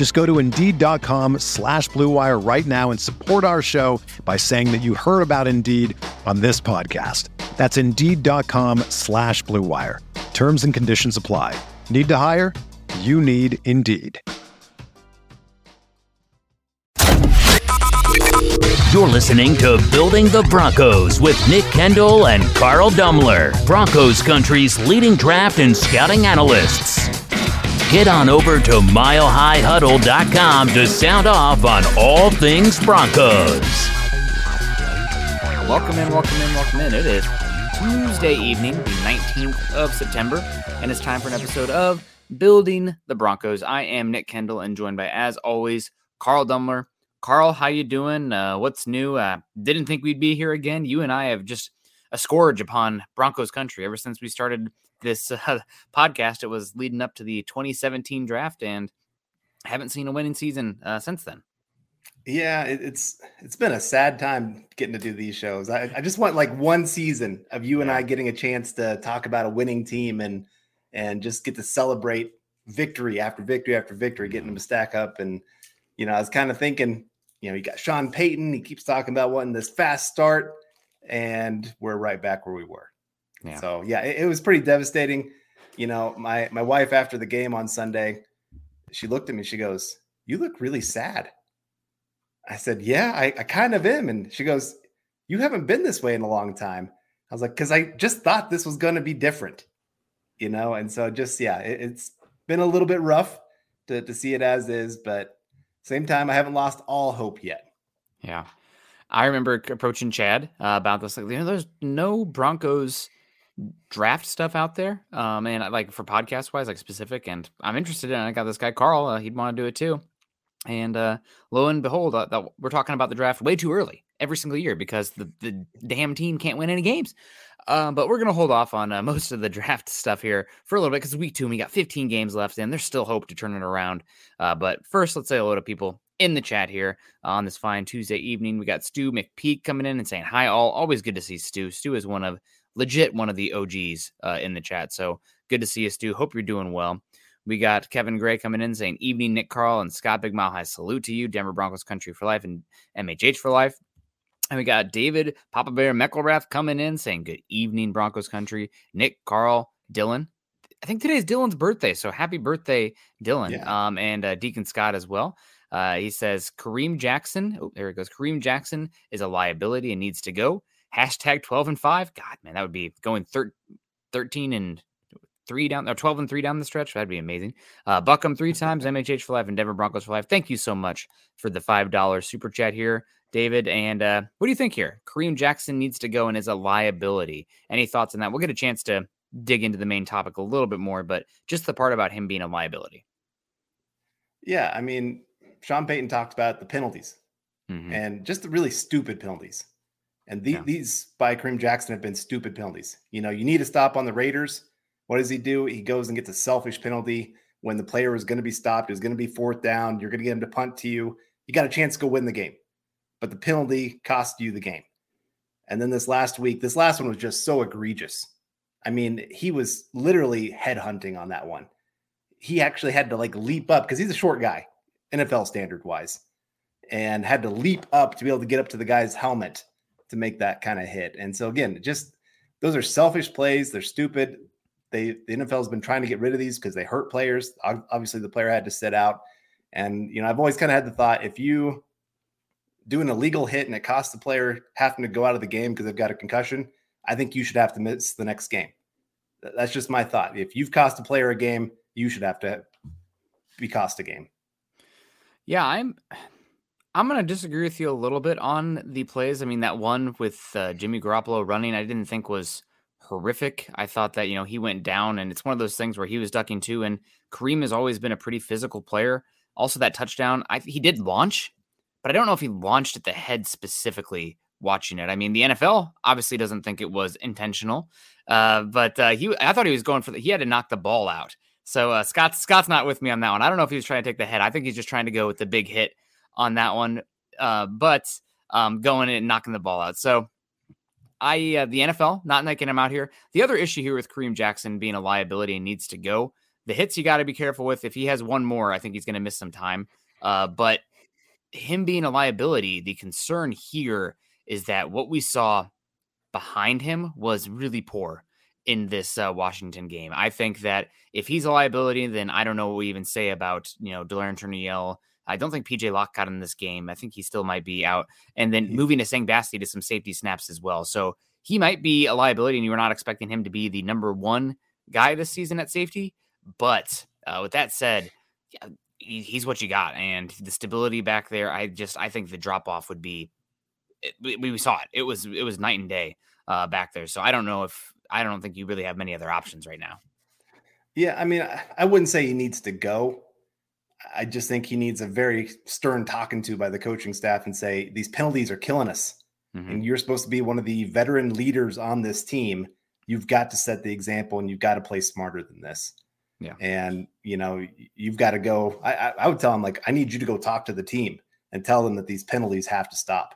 Just go to Indeed.com slash BlueWire right now and support our show by saying that you heard about Indeed on this podcast. That's Indeed.com slash BlueWire. Terms and conditions apply. Need to hire? You need Indeed. You're listening to Building the Broncos with Nick Kendell and Carl Dumler, Broncos Country's leading draft and scouting analysts. Get on over to milehighhuddle.com to sound off on all things Broncos. Welcome in, welcome in, welcome in. It is Tuesday evening, the 19th of September, and it's time for an episode of Building the Broncos. I am Nick Kendell and joined by, as always, Carl Dumler. Carl, how you doing? Uh, what's new? Uh, didn't think we'd be here again. You and I have just a scourge upon Broncos country ever since we started this uh, podcast. It was leading up to the 2017 draft, and haven't seen a winning season uh, since then. Yeah, it, it's it's been a sad time getting to do these shows. I, I just want like one season of you and I getting a chance to talk about a winning team and and just get to celebrate victory after victory after victory, getting them to stack up. And you know, I was kind of thinking you know, you got Sean Payton. He keeps talking about wanting this fast start, and we're right back where we were. Yeah. So yeah, it, it, was pretty devastating. You know, my my wife after the game on Sunday, she looked at me. She goes, "You look really sad." I said, "Yeah, I, I kind of am." And she goes, "You haven't been this way in a long time." I was like, "Cause I just thought this was going to be different." You know, and so just yeah, it, it's been a little bit rough to to see it as is, but same time, I haven't lost all hope yet. Yeah. I remember approaching Chad uh, about this. Like, you know, there's no Broncos draft stuff out there. Um, and like for podcast wise, like specific, and I'm interested in. I got this guy Carl. Uh, he'd want to do it too. And uh, lo and behold, uh, we're talking about the draft way too early every single year because the the damn team can't win any games. Um, but we're going to hold off on uh, most of the draft stuff here for a little bit because week two, we got 15 games left and there's still hope to turn it around. Uh, but first, let's say hello to people in the chat here on this fine Tuesday evening. We got Stu McPeak coming in and saying hi, all. Always good to see Stu. Stu is one of legit one of the OGs uh, in the chat. So good to see you, Stu. Hope you're doing well. We got Kevin Gray coming in saying, Evening, Nick Carl and Scott Big Mile High. Salute to you, Denver Broncos Country for Life and MHH for Life. And we got David Papa Bear Meckelrath coming in saying, Good evening, Broncos country. Nick, Carl, Dylan. I think today's Dylan's birthday. So happy birthday, Dylan. Yeah. Um, and uh, Deacon Scott as well. Uh, he says Kareem Jackson. Oh, there it goes. Kareem Jackson is a liability and needs to go. Hashtag 12 and 5. God, man, that would be going thir- 13 and three down or 12 and three down the stretch. That'd be amazing. Uh, Buckham three times, MHH for life, and Denver Broncos for life. Thank you so much for the $5 super chat here. David. And uh, what do you think here? Kareem Jackson needs to go and is a liability. Any thoughts on that? We'll get a chance to dig into the main topic a little bit more, but just the part about him being a liability. Yeah, I mean, Sean Payton talked about the penalties mm-hmm. and just the really stupid penalties. And the, yeah. these by Kareem Jackson have been stupid penalties. You know, you need to stop on the Raiders. What does he do? He goes and gets a selfish penalty when the player is going to be stopped, is going to be fourth down. You're going to get him to punt to you. You got a chance to go win the game but the penalty cost you the game. And then this last week, this last one was just so egregious. I mean, he was literally headhunting on that one. He actually had to like leap up because he's a short guy, NFL standard wise, and had to leap up to be able to get up to the guy's helmet to make that kind of hit. And so again, just those are selfish plays. They're stupid. They the NFL has been trying to get rid of these because they hurt players. Obviously, the player had to sit out. And you know, I've always kind of had the thought if you do an illegal hit and it costs the player having to go out of the game because they've got a concussion, I think you should have to miss the next game. That's just my thought. If you've cost a player a game, you should have to be cost a game. Yeah, I'm I'm going to disagree with you a little bit on the plays. I mean, that one with uh, Jimmy Garoppolo running, I didn't think was horrific. I thought that, you know, he went down and it's one of those things where he was ducking too. And Kareem has always been a pretty physical player. Also, that touchdown, I, he did launch, but I don't know if he launched at the head specifically watching it. I mean, the NFL obviously doesn't think it was intentional, uh, but uh, he, I thought he was going for the, he had to knock the ball out. So uh, Scott, Scott's not with me on that one. I don't know if he was trying to take the head. I think he's just trying to go with the big hit on that one, uh, but um, going and knocking the ball out. So I uh, the NFL not making him out here. The other issue here with Kareem Jackson being a liability and needs to go. The hits you got to be careful with. If he has one more, I think he's going to miss some time. Uh, but him being a liability, the concern here is that what we saw behind him was really poor in this uh, Washington game. I think that if he's a liability, then I don't know what we even say about you know Delarrin Turner I don't think PJ Locke got in this game. I think he still might be out. And then moving Essang Bassey to some safety snaps as well. So he might be a liability, and you were not expecting him to be the number one guy this season at safety. But uh, with that said, he, he's what you got, and the stability back there. I just I think the drop off would be. It, we, we, saw it. It was it was night and day uh, back there. So I don't know if I don't think you really have many other options right now. Yeah, I mean, I wouldn't say he needs to go. I just think he needs a very stern talking to by the coaching staff and say, these penalties are killing us. Mm-hmm. And you're supposed to be one of the veteran leaders on this team. You've got to set the example and you've got to play smarter than this. Yeah. And, you know, you've got to go. I, I, I would tell him, like, I need you to go talk to the team and tell them that these penalties have to stop.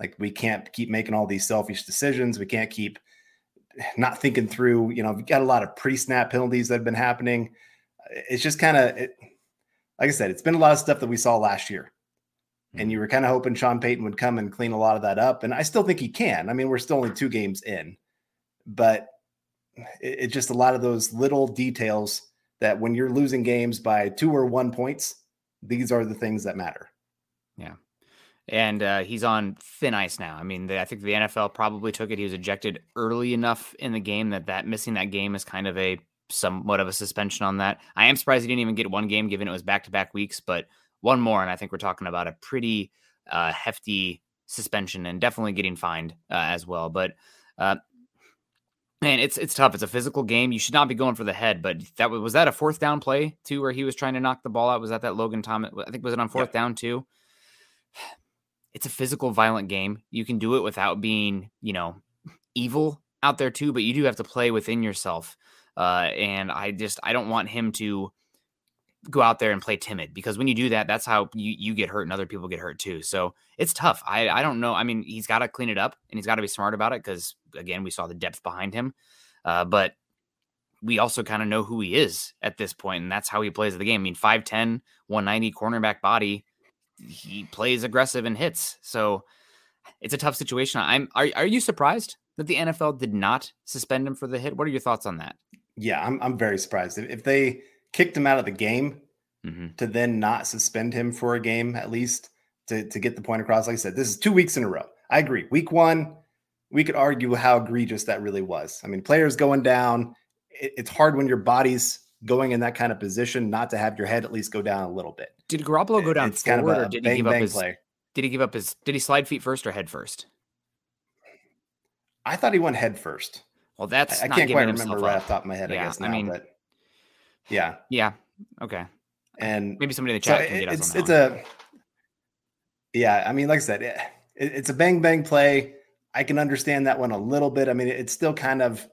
Like, we can't keep making all these selfish decisions. We can't keep not thinking through, you know, we've got a lot of pre snap penalties that have been happening. It's just kind of, it, like I said, it's been a lot of stuff that we saw last year. And you mm-hmm. were kind of hoping Sean Payton would come and clean a lot of that up. And I still think he can. I mean, we're still only two games in, but it's it just a lot of those little details that when you're losing games by two or one points, these are the things that matter. Yeah. And uh, he's on thin ice now. I mean, the, I think the NFL probably took it. He was ejected early enough in the game that that missing that game is kind of a somewhat of a suspension on that. I am surprised he didn't even get one game given it was back to back weeks, but one more. And I think we're talking about a pretty uh, hefty suspension and definitely getting fined uh, as well. But, uh, man, it's it's tough. It's a physical game. You should not be going for the head. But that was, was that a fourth down play too, where he was trying to knock the ball out? Was that that Logan Thomas? I think was it on fourth yep. down too. It's a physical, violent game. You can do it without being, you know, evil out there too, but you do have to play within yourself. Uh, and I just I don't want him to go out there and play timid because when you do that, that's how you, you get hurt and other people get hurt too. So it's tough. I, I don't know. I mean, he's got to clean it up and he's got to be smart about it because, again, we saw the depth behind him. Uh, but we also kind of know who he is at this point, and that's how he plays the game. I mean, 5'10, 190 cornerback body. He plays aggressive and hits. So it's a tough situation. I'm are, are you surprised that the NFL did not suspend him for the hit? What are your thoughts on that? Yeah, I'm I'm very surprised. If, if they kicked him out of the game mm-hmm. to then not suspend him for a game at least to, to get the point across. Like I said, this is two weeks in a row. I agree. Week one, we could argue how egregious that really was. I mean, players going down, it, it's hard when your body's going in that kind of position not to have your head at least go down a little bit. Did Garoppolo go down it's forward kind of or did bang, he give up his play. Did he give up his did he slide feet first or head first? I thought he went head first. Well, that's I, I can't quite remember right off the top of my head. Yeah, I guess now, I mean, but yeah, yeah, okay. And maybe somebody in the chat so can get it's, us on It's a yeah. I mean, like I said, it, it's a bang bang play. I can understand that one a little bit. I mean, it's still kind of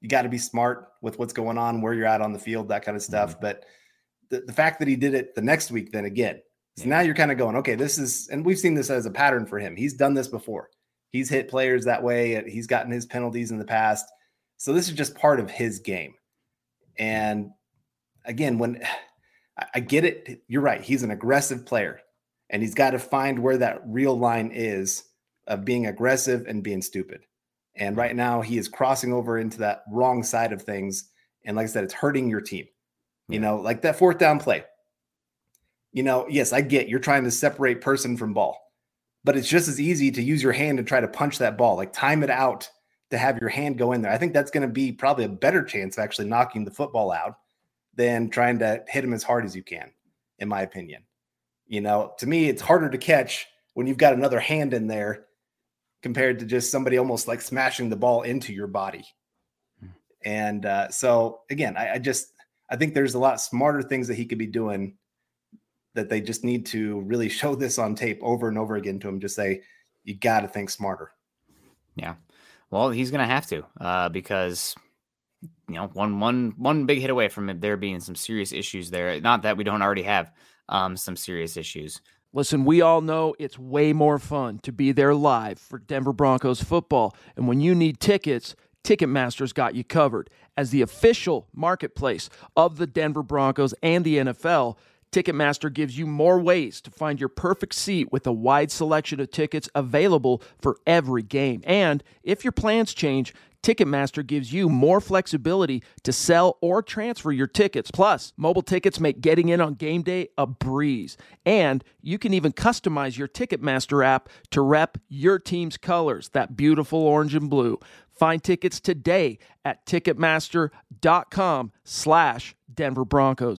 you got to be smart with what's going on, where you're at on the field, that kind of stuff. Mm-hmm. But the, the fact that he did it the next week, then again, so yeah. now you're kind of going, okay, this is, and we've seen this as a pattern for him. He's done this before. He's hit players that way. He's gotten his penalties in the past. So this is just part of his game. And again, when I get it, you're right. He's an aggressive player and he's got to find where that real line is of being aggressive and being stupid. And right now he is crossing over into that wrong side of things. And like I said, it's hurting your team. You know, like that fourth down play. You know, yes, I get you're trying to separate person from ball but it's just as easy to use your hand and try to punch that ball, like time it out to have your hand go in there. I think that's going to be probably a better chance of actually knocking the football out than trying to hit him as hard as you can, in my opinion. You know, to me, it's harder to catch when you've got another hand in there compared to just somebody almost like smashing the ball into your body. Hmm. And uh, so, again, I, I just I think there's a lot smarter things that he could be doing that they just need to really show this on tape over and over again to him. Just say, you got to think smarter. Yeah. Well, he's going to have to uh, because you know one one one big hit away from it there being some serious issues there. Not that we don't already have um, some serious issues. Listen, we all know it's way more fun to be there live for Denver Broncos football, and when you need tickets. Ticketmaster's got you covered. As the official marketplace of the Denver Broncos and the NFL, Ticketmaster gives you more ways to find your perfect seat with a wide selection of tickets available for every game. And if your plans change, Ticketmaster gives you more flexibility to sell or transfer your tickets. Plus, mobile tickets make getting in on game day a breeze. And you can even customize your Ticketmaster app to rep your team's colors, that beautiful orange and blue. Find tickets today at ticketmaster.com slash Denver Broncos.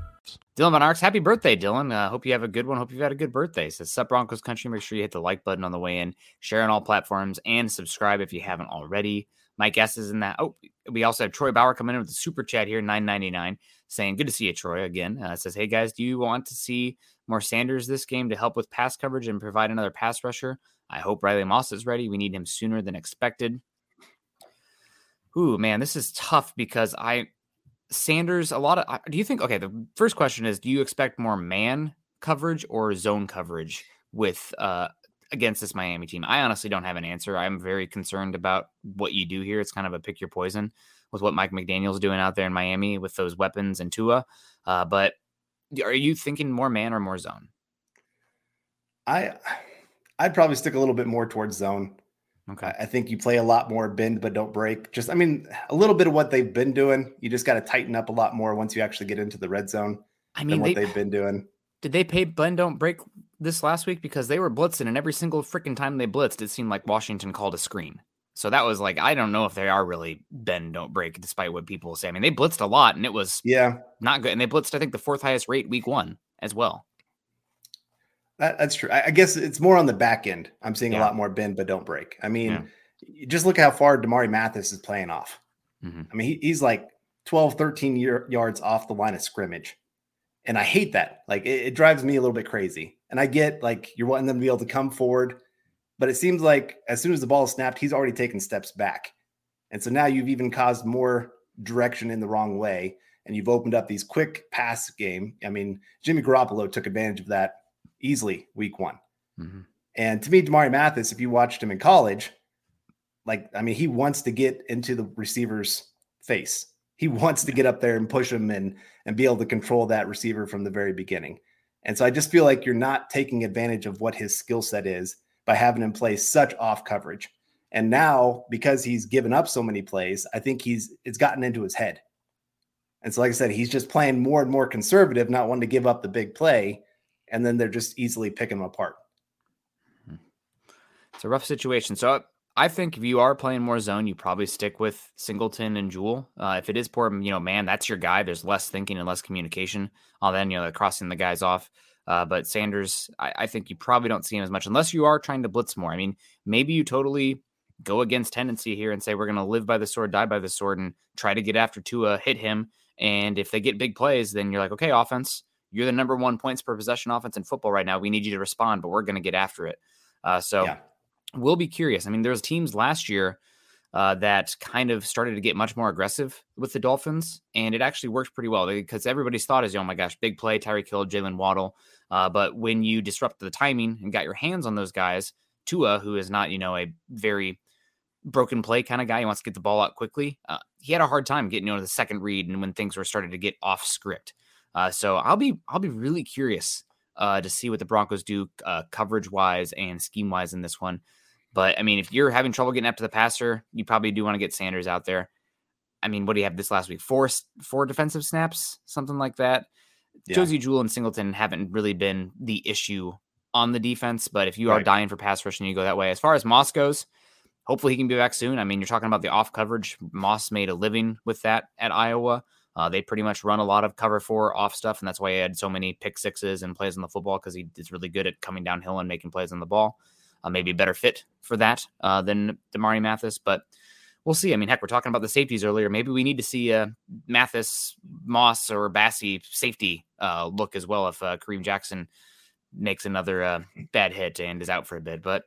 Dylan Von happy birthday, Dylan. Uh, hope you have a good one. Hope you've had a good birthday. Says Sup Broncos Country. Make sure you hit the like button on the way in, share on all platforms, and subscribe if you haven't already. My guess is in that. Oh, we also have Troy Bauer coming in with the super chat here, 999, saying, Good to see you, Troy. Again, uh, says, Hey guys, do you want to see more Sanders this game to help with pass coverage and provide another pass rusher? I hope Riley Moss is ready. We need him sooner than expected. Ooh, man, this is tough because I Sanders, a lot of. Do you think? Okay, the first question is: Do you expect more man coverage or zone coverage with uh against this Miami team? I honestly don't have an answer. I'm very concerned about what you do here. It's kind of a pick your poison with what Mike McDaniel's doing out there in Miami with those weapons and Tua. Uh, but are you thinking more man or more zone? I I'd probably stick a little bit more towards zone. Okay. I think you play a lot more bend but don't break. Just I mean, a little bit of what they've been doing. You just got to tighten up a lot more once you actually get into the red zone. I mean, what they, have been doing. Did they pay bend don't break this last week because they were blitzing and every single freaking time they blitzed, it seemed like Washington called a screen. So that was like I don't know if they are really bend don't break, despite what people say. I mean, they blitzed a lot and it was yeah not good, and they blitzed I think the fourth highest rate week one as well. That, that's true. I, I, guess it's more on the back end. I'm seeing yeah. a lot more bend, but don't break. I mean, yeah. just look how far Damarri Mathis is playing off. Mm-hmm. I mean, he, he's like 12, 13 year, yards off the line of scrimmage. And I hate that. Like, it, it drives me a little bit crazy. And I get like you're wanting them to be able to come forward, but it seems like as soon as the ball is snapped, he's already taken steps back. And so now you've even caused more direction in the wrong way. And you've opened up these quick pass game. I mean, Jimmy Garoppolo took advantage of that easily week one. Mm-hmm. And to me, Damarri Mathis, if you watched him in college, like, I mean, he wants to get into the receiver's face. He wants to get up there and push him and and be able to control that receiver from the very beginning. And so I just feel like you're not taking advantage of what his skill set is by having him play such off coverage. And now, because he's given up so many plays, I think he's it's gotten into his head. And so, like I said, he's just playing more and more conservative, not wanting to give up the big play. And then they're just easily picking them apart. It's a rough situation. So I think if you are playing more zone, you probably stick with Singleton and Jewell. Uh, if it is poor, you know, man, that's your guy. There's less thinking and less communication. All then, you know, they're crossing the guys off. Uh, but Sanders, I, I, think you probably don't see him as much unless you are trying to blitz more. I mean, maybe you totally go against tendency here and say we're going to live by the sword, die by the sword, and try to get after Tua, hit him. And if they get big plays, then you're like, okay, offense, you're the number one points per possession offense in football right now. We need you to respond, but we're going to get after it. Uh, so. Yeah we'll be curious. I mean, there was teams last year uh, that kind of started to get much more aggressive with the Dolphins, and it actually worked pretty well because everybody's thought is, oh my gosh, big play, Tyreek Hill, Jaylen Waddle. Uh, but when you disrupt the timing and got your hands on those guys, Tua, who is not, you know, a very broken play kind of guy, he wants to get the ball out quickly. Uh, he had a hard time getting you know the second read and when things were starting to get off script. Uh, so I'll be I'll be really curious uh, to see what the Broncos do uh, coverage wise and scheme wise in this one. But I mean, if you're having trouble getting up to the passer, you probably do want to get Sanders out there. I mean, what do you have this last week? Four four defensive snaps, something like that. Yeah. Josey Jewell and Singleton haven't really been the issue on the defense, but if you right. are dying for pass rush and you go that way, as far as Moss goes, hopefully he can be back soon. I mean, you're talking about the off coverage. Moss made a living with that at Iowa. Uh, they pretty much run a lot of cover four off stuff, and that's why he had so many pick sixes and plays on the football because he is really good at coming downhill and making plays on the ball uh, maybe a better fit for that uh, than Damarri Mathis, but we'll see. I mean, heck, we're talking about the safeties earlier. Maybe we need to see a Mathis, Moss, or Bassey safety uh, look as well if uh, Kareem Jackson makes another uh, bad hit and is out for a bit. But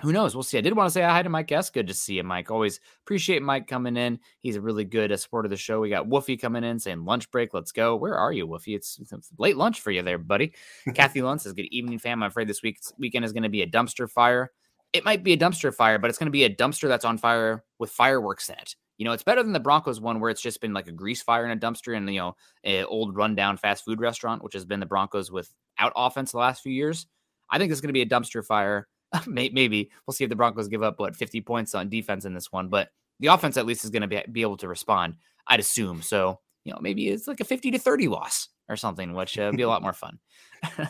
who knows? We'll see. I did want to say hi to Mike S. Good to see you, Mike. Always appreciate Mike coming in. He's a really good uh, support of the show. We got Woofy coming in saying lunch break. Let's go. Where are you, Woofy? It's, it's late lunch for you there, buddy. Kathy Lunt says, Good evening, fam. I'm afraid this week weekend is going to be a dumpster fire. It might be a dumpster fire, but it's going to be a dumpster that's on fire with fireworks in it. You know, it's better than the Broncos one where it's just been like a grease fire in a dumpster and, you know, an old rundown fast food restaurant, which has been the Broncos without offense the last few years. I think it's going to be a dumpster fire maybe we'll see if the Broncos give up what 50 points on defense in this one, but the offense at least is going to be, be able to respond. I'd assume so. You know, maybe it's like a 50 to 30 loss or something, which uh, would be a lot more fun.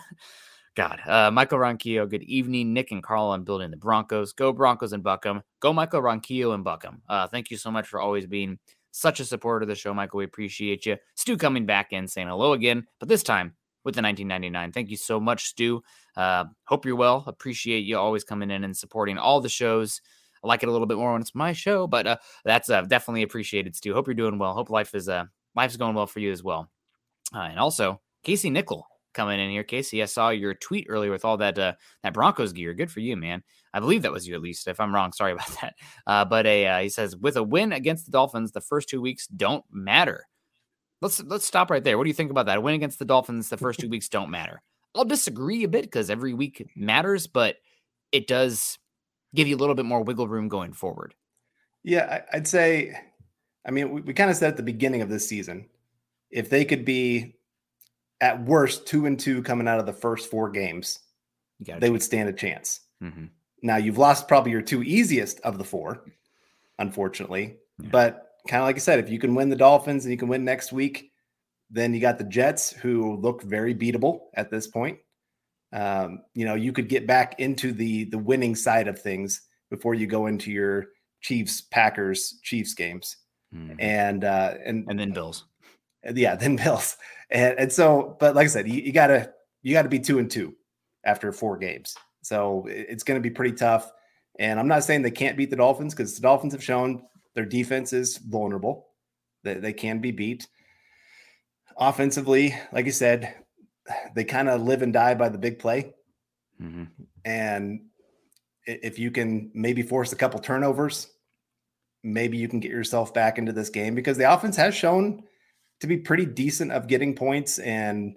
God, uh, Michael Ronquillo, good evening. Nick and Carl on building the Broncos. Go Broncos and Buckham. Go Michael Ronquillo and Buckham. Uh, thank you so much for always being such a supporter of the show, Michael. We appreciate you. Stu coming back in saying hello again, but this time with the 1999. Thank you so much, Stu. Uh, hope you're well. Appreciate you always coming in and supporting all the shows. I like it a little bit more when it's my show, but uh, that's uh, definitely appreciated, Stu. Hope you're doing well. Hope life is uh, life's going well for you as well. Uh, and also, Casey Nickel coming in here. Casey, I saw your tweet earlier with all that uh, that Broncos gear. Good for you, man. I believe that was you at least. If I'm wrong, sorry about that. Uh, but a uh, he says with a win against the Dolphins, the first two weeks don't matter. Let's let's stop right there. What do you think about that? A win against the Dolphins the first two weeks don't matter. I'll disagree a bit because every week matters, but it does give you a little bit more wiggle room going forward. Yeah, I'd say. I mean, we, we kind of said at the beginning of this season, if they could be at worst two and two coming out of the first four games, they would stand a chance. Mm-hmm. Now you've lost probably your two easiest of the four, unfortunately, yeah. but kind of like I said, if you can win the Dolphins and you can win next week, then you got the Jets who look very beatable at this point. Um, you know, you could get back into the the winning side of things before you go into your Chiefs, Packers, Chiefs games, mm-hmm. and uh, and and then Bills. Yeah, then Bills, and and so, but like I said, you, you gotta you gotta be two and two after four games. So it's going to be pretty tough. And I'm not saying they can't beat the Dolphins because the Dolphins have shown their defense is vulnerable. They, they can be beat. Offensively, like I said, they kind of live and die by the big play. Mm-hmm. And if you can maybe force a couple turnovers, maybe you can get yourself back into this game because the offense has shown to be pretty decent of getting points and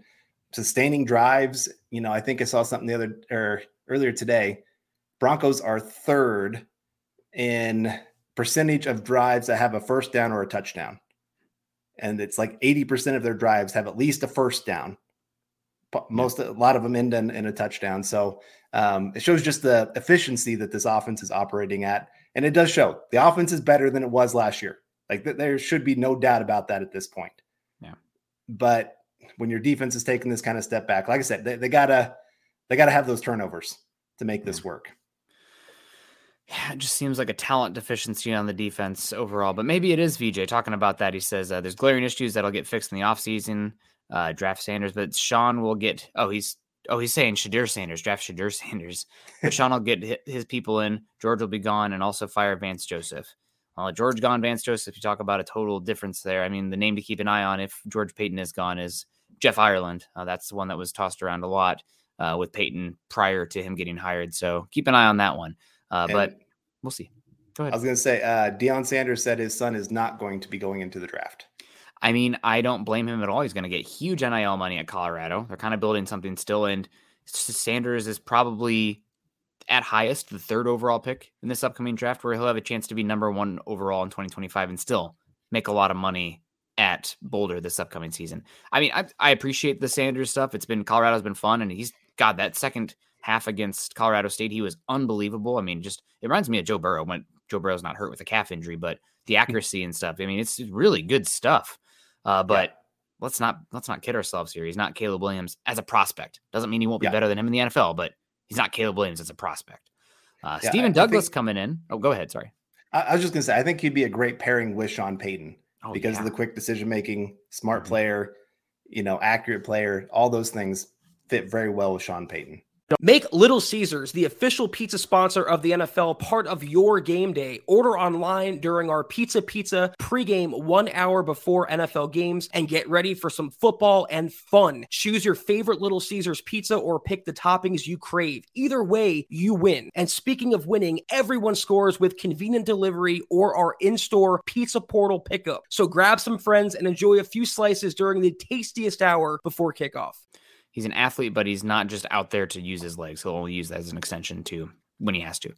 sustaining drives. You know, I think I saw something the other or earlier today. Broncos are third in percentage of drives that have a first down or a touchdown. and it's like 80% of their drives have at least a first down. Most, a lot of them end in, in a touchdown. So um, it shows just the efficiency that this offense is operating at. And it does show the offense is better than it was last year. Like th- there should be no doubt about that at this point. Yeah. But when your defense is taking this kind of step back, like I said, they, they gotta they gotta have those turnovers to make this work. Yeah, it just seems like a talent deficiency on the defense overall. But maybe it is VJ talking about that. He says uh, there's glaring issues that'll get fixed in the offseason. Uh, draft Sanders, but Sean will get. Oh, he's oh he's saying Shedeur Sanders, draft Shedeur Sanders. But Sean will get his people in. George will be gone, and also fire Vance Joseph. Uh, George gone, Vance Joseph. You talk about a total difference there. I mean, the name to keep an eye on if George Paton is gone is Jeff Ireland. Uh, that's the one that was tossed around a lot uh, with Paton prior to him getting hired. So keep an eye on that one. Uh, but we'll see. Go ahead. I was going to say, uh, Deion Sanders said his son is not going to be going into the draft. I mean, I don't blame him at all. He's going to get huge NIL money at Colorado. They're kind of building something still, and Sanders is probably at highest the third overall pick in this upcoming draft, where he'll have a chance to be number one overall in 2025 and still make a lot of money at Boulder this upcoming season. I mean, I, I appreciate the Sanders stuff. It's been Colorado's been fun, and he's got that second half against Colorado State. He was unbelievable. I mean, just it reminds me of Joe Burrow when Joe Burrow's not hurt with a calf injury, but the hmm. accuracy and stuff. I mean, it's really good stuff. Uh, but yeah. let's not let's not kid ourselves here. He's not Caleb Williams as a prospect. Doesn't mean he won't be yeah. better than him in the NFL, but he's not Caleb Williams as a prospect. Uh, yeah, Stephen Douglas think, coming in. Oh, go ahead. Sorry. I, I, was just gonna say I think he'd be a great pairing with Sean Payton oh, because of the quick decision making, smart mm-hmm. player, you know, accurate player. All those things fit very well with Sean Payton. Make Little Caesars the official pizza sponsor of the NFL part of your game day. Order online during our Pizza Pizza pregame one hour before NFL games and get ready for some football and fun. Choose your favorite Little Caesars pizza or pick the toppings you crave. Either way, you win. And speaking of winning, everyone scores with convenient delivery or our in store pizza portal pickup. So grab some friends and enjoy a few slices during the tastiest hour before kickoff he's an athlete, but he's not just out there to use his legs. He'll only use that as an extension to when he has to.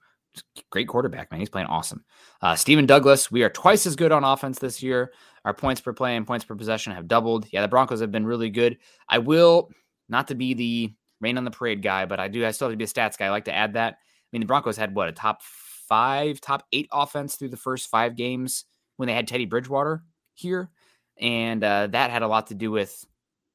Great quarterback, man. He's playing awesome. Uh, Stephen Douglas, we are twice as good on offense this year. Our points per play and points per possession have doubled. Yeah, the Broncos have been really good. I will not to be the rain on the parade guy, but I do. I still have to be a stats guy. I like to add that. I mean, the Broncos had what a top five, top eight offense through the first five games when they had Teddy Bridgewater here, and uh, that had a lot to do with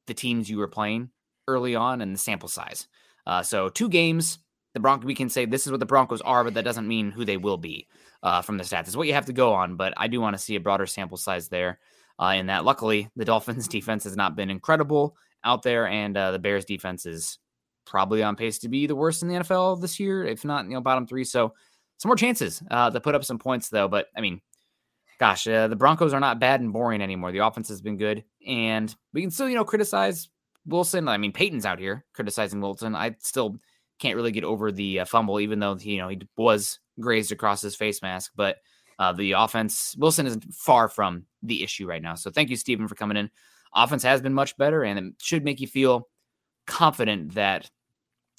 the teams you were playing early on and the sample size. Uh, so two games, the Broncos, we can say this is what the Broncos are, but that doesn't mean who they will be uh, from the stats. It's what you have to go on, but I do want to see a broader sample size there. Uh, in that, luckily, the Dolphins' defense has not been incredible out there, and uh, the Bears' defense is probably on pace to be the worst in the NFL this year, if not, you know, bottom three. So some more chances uh, to put up some points, though. But I mean, gosh, uh, the Broncos are not bad and boring anymore. The offense has been good, and we can still, you know, criticize Wilson, I mean, Payton's out here criticizing Wilson. I still can't really get over the uh, fumble, even though he, you know he was grazed across his face mask. But uh, the offense, Wilson is far from the issue right now. So thank you, Stephen, for coming in. Offense has been much better, and it should make you feel confident that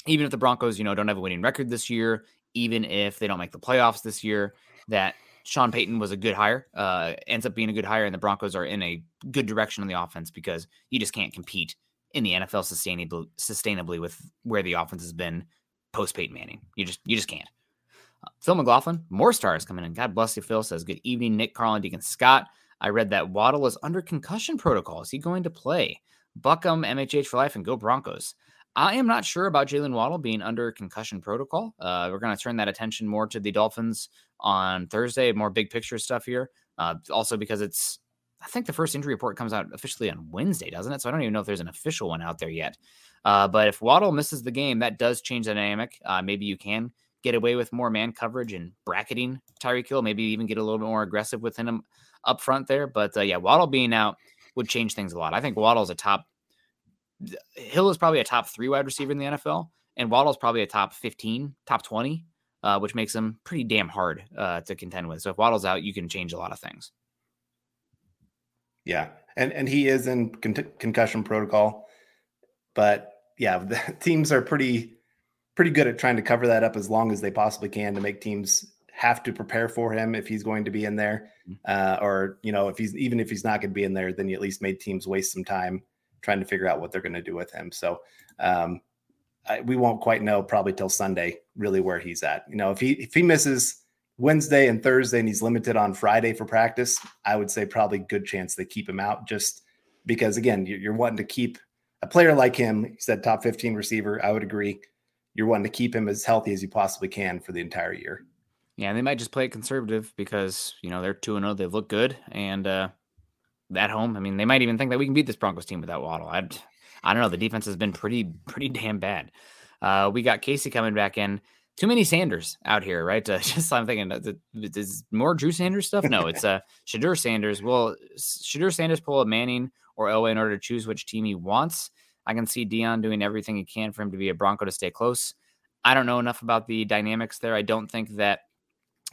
even if the Broncos, you know, don't have a winning record this year, even if they don't make the playoffs this year, that Sean Payton was a good hire, uh, ends up being a good hire, and the Broncos are in a good direction on the offense because you just can't compete in the NFL sustainably sustainably with where the offense has been post Peyton Manning. You just you just can't. Uh, Phil McLaughlin, more stars coming in. God bless you, Phil. Says good evening, Nick, Carl, and Deacon Scott. I read that Waddle is under concussion protocol. Is he going to play? Buckham, MHH for life, and go Broncos. I am not sure about Jaylen Waddle being under concussion protocol. Uh, we're going to turn that attention more to the Dolphins on Thursday, more big picture stuff here. Uh, also, because it's I think the first injury report comes out officially on Wednesday, doesn't it? So I don't even know if there's an official one out there yet. Uh, but if Waddle misses the game, that does change the dynamic. Uh, maybe you can get away with more man coverage and bracketing Tyreek Hill. Maybe even get a little bit more aggressive within him up front there. But uh, yeah, Waddle being out would change things a lot. I think Waddle's a top. Hill is probably a top three wide receiver in the NFL, and Waddle's probably a top fifteen, top twenty, uh, which makes him pretty damn hard uh, to contend with. So if Waddle's out, you can change a lot of things. Yeah, and and he is in con- concussion protocol, but yeah, the teams are pretty pretty good at trying to cover that up as long as they possibly can to make teams have to prepare for him if he's going to be in there, mm. uh, or you know, if he's even if he's not going to be in there, then you at least made teams waste some time trying to figure out what they're going to do with him. So um, I, we won't quite know probably till Sunday really where he's at. You know, if he if he misses Wednesday and Thursday and he's limited on Friday for practice, I would say probably good chance they keep him out just because again you're wanting to keep a player like him. He said top 15 receiver. I would agree. You're wanting to keep him as healthy as you possibly can for the entire year. Yeah, and they might just play it conservative because you know they're two and zero. Oh, they look good, and uh, at home, I mean, they might even think that we can beat this Broncos team without Waddle. I, I don't know. The defense has been pretty, pretty damn bad. Uh, we got Casey coming back in. Too many Sanders out here, right? Uh, just I'm thinking, uh, is more Drew Sanders stuff? No, it's uh Shedeur Sanders. Will Shedeur Sanders pull a Manning or Elway in order to choose which team he wants? I can see Deion doing everything he can for him to be a Bronco to stay close. I don't know enough about the dynamics there. I don't think that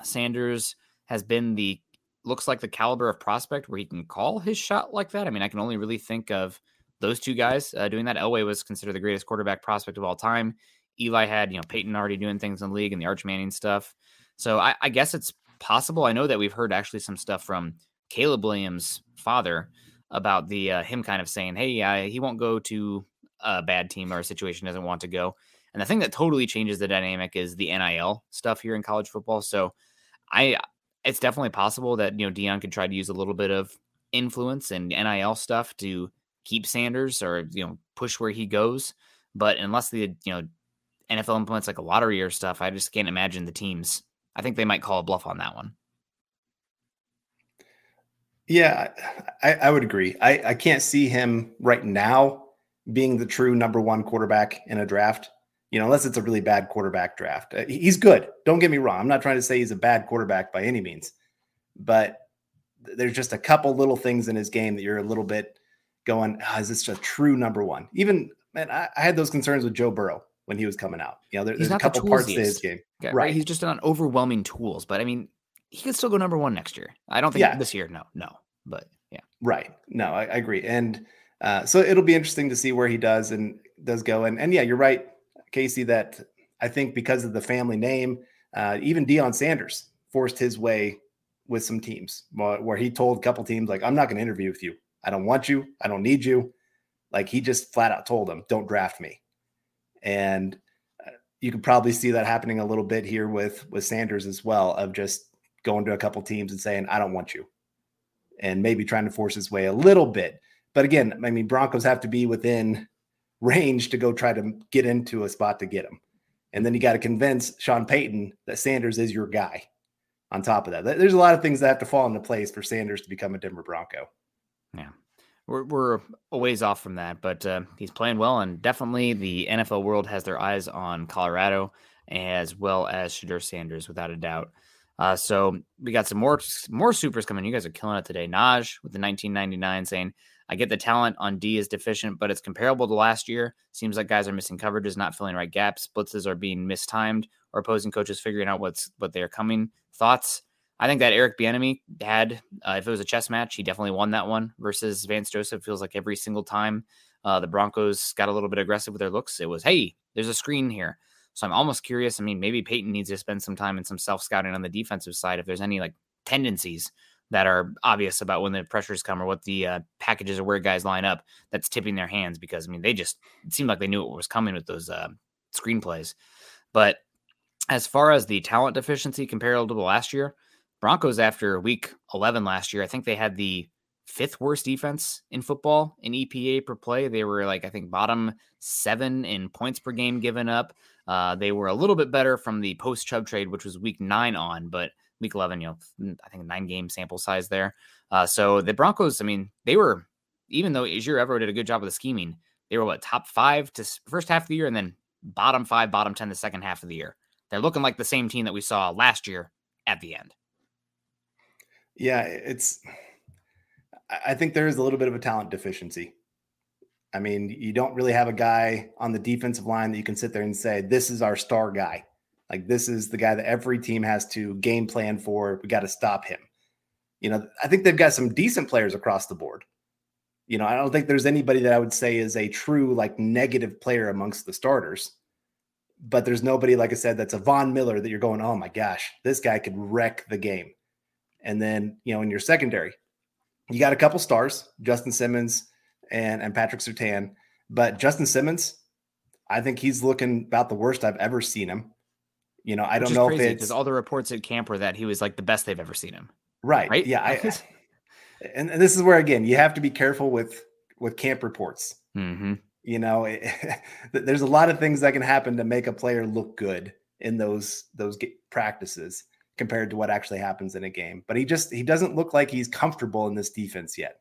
Sanders has been the looks like the caliber of prospect where he can call his shot like that. I mean, I can only really think of those two guys uh, doing that. Elway was considered the greatest quarterback prospect of all time. Eli had, you know, Peyton already doing things in the league and the Arch Manning stuff. So I, I guess it's possible. I know that we've heard actually some stuff from Caleb Williams' father about the uh, him kind of saying, "Hey, uh, he won't go to a bad team or a situation doesn't want to go." And the thing that totally changes the dynamic is the NIL stuff here in college football. So I it's definitely possible that you know Deion could try to use a little bit of influence and NIL stuff to keep Sanders or you know push where he goes. But unless the you know NFL implements like a lottery or stuff, I just can't imagine the teams. I think they might call a bluff on that one. Yeah, I, I would agree. I, I can't see him right now being the true number one quarterback in a draft you know, unless it's a really bad quarterback draft. Uh, he's good. Don't get me wrong. I'm not trying to say he's a bad quarterback by any means, but there's just a couple little things in his game that you're a little bit going, oh, is this a true number one? Even, man, I, I, had those concerns with Joe Burrow when he was coming out. You know, there, there's a couple parts to his game. right. right. He's just on overwhelming tools, but I mean, he could still go number one next year. I don't think yeah. this year, no, no, but yeah. Right. No, I, I agree. And uh, so it'll be interesting to see where he does and does go. And, and yeah, you're right Casey, that I think because of the family name, uh, even Deion Sanders forced his way with some teams where he told a couple teams, like, I'm not going to interview with you. I don't want you. I don't need you. Like he just flat out told them, don't draft me. And uh, you could probably see that happening a little bit here with with Sanders as well, of just going to a couple teams and saying, I don't want you. And maybe trying to force his way a little bit. But again, I mean, Broncos have to be within range to go try to get into a spot to get him. And then you got to convince Sean Payton that Sanders is your guy. On top of that, there's a lot of things that have to fall into place for Sanders to become a Denver Bronco. Yeah. We're, we're a ways off from that, but uh, he's playing well. And definitely the NFL world has their eyes on Colorado as well as Shedeur Sanders, without a doubt. Uh, so we got some more more supers coming. You guys are killing it today. Naj with the 1999 saying, I get the talent on D is deficient, but it's comparable to last year. Seems like guys are missing coverages, not filling right gaps. Blitzes are being mistimed, or opposing coaches figuring out what's what they're coming. Thoughts? I think that Eric Bieniemy had, uh, if it was a chess match, he definitely won that one versus Vance Joseph. Feels like every single time uh, the Broncos got a little bit aggressive with their looks, it was, hey, there's a screen here. So I'm almost curious. I mean, maybe Payton needs to spend some time and some self scouting on the defensive side if there's any like tendencies that are obvious about when the pressures come or what the uh, packages or where guys line up that's tipping their hands because I mean they just seemed like they knew what was coming with those uh, screenplays. But as far as the talent deficiency comparable to last year, Broncos after week 11 last year, I think they had the fifth worst defense in football in EPA per play. They were like I think bottom seven in points per game given up. Uh, they were a little bit better from the post Chubb trade, which was week nine on, but week 11, you know, I think nine game sample size there. Uh, so the Broncos, I mean, they were, even though Ejiro Evero did a good job of the scheming, they were what top five to first half of the year and then bottom five, bottom 10 the second half of the year. They're looking like the same team that we saw last year at the end. Yeah, it's, I think there is a little bit of a talent deficiency. I mean, you don't really have a guy on the defensive line that you can sit there and say, this is our star guy. Like this is the guy that every team has to game plan for. We got to stop him. You know, I think they've got some decent players across the board. You know, I don't think there's anybody that I would say is a true like negative player amongst the starters. but there's nobody, like I said, that's a Von Miller that you're going, oh my gosh, this guy could wreck the game. And then, you know, in your secondary, you got a couple stars, Justin Simmons and, and Patrick Surtain. But Justin Simmons, I think he's looking about the worst I've ever seen him. You know, I Which don't know if it's all the reports at camp were that he was like the best they've ever seen him. Right. Right. Yeah. I, and, and, this is where again you have to be careful with with camp reports. Mm-hmm. You know, it, there's a lot of things that can happen to make a player look good in those those practices compared to what actually happens in a game. But he just he doesn't look like he's comfortable in this defense yet.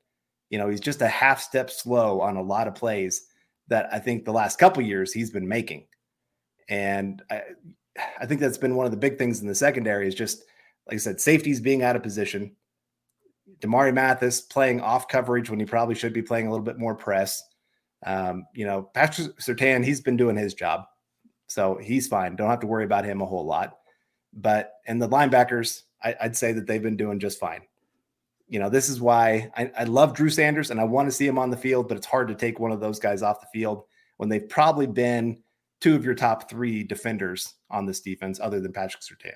You know, he's just a half step slow on a lot of plays that I think the last couple years he's been making. And I, I think that's been one of the big things in the secondary is just like I said, safeties being out of position. Damarri Mathis playing off coverage when he probably should be playing a little bit more press. Um, you know, Patrick Surtain, he's been doing his job. So he's fine. Don't have to worry about him a whole lot. But and the linebackers, I, would say that they've been doing just fine. You know, this is why I, I love Drew Sanders and I want to see him on the field, but it's hard to take one of those guys off the field when they've probably been two of your top three defenders on this defense, other than Patrick Surtain.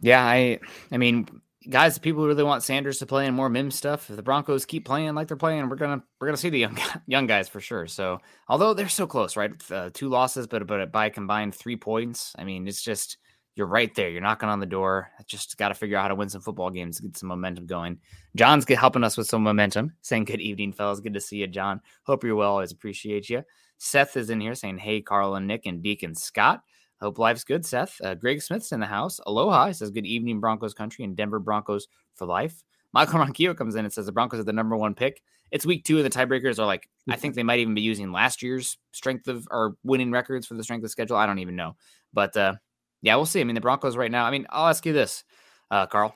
Yeah, I I mean, guys, people who really want Sanders to play in more Mim stuff. If the Broncos keep playing like they're playing, we're gonna we're gonna see the young young guys for sure. So although they're so close, right? Uh, two losses, but but by combined three points. I mean, it's just you're right there. You're knocking on the door. Just got to figure out how to win some football games, get some momentum going. John's get, helping us with some momentum, saying good evening, fellas. Good to see you, John. Hope you're well. Always appreciate you. Seth is in here saying, hey, Carl and Nick and Deacon Scott. Hope life's good, Seth. Uh, Greg Smith's in the house. Aloha. He says, Good evening, Broncos country and Denver Broncos for life. Michael Ronquillo comes in and says, The Broncos are the number one pick. It's week two, and the tiebreakers are like, I think they might even be using last year's strength of or winning records for the strength of schedule. I don't even know. But uh, yeah, we'll see. I mean, the Broncos right now, I mean, I'll ask you this, uh, Carl.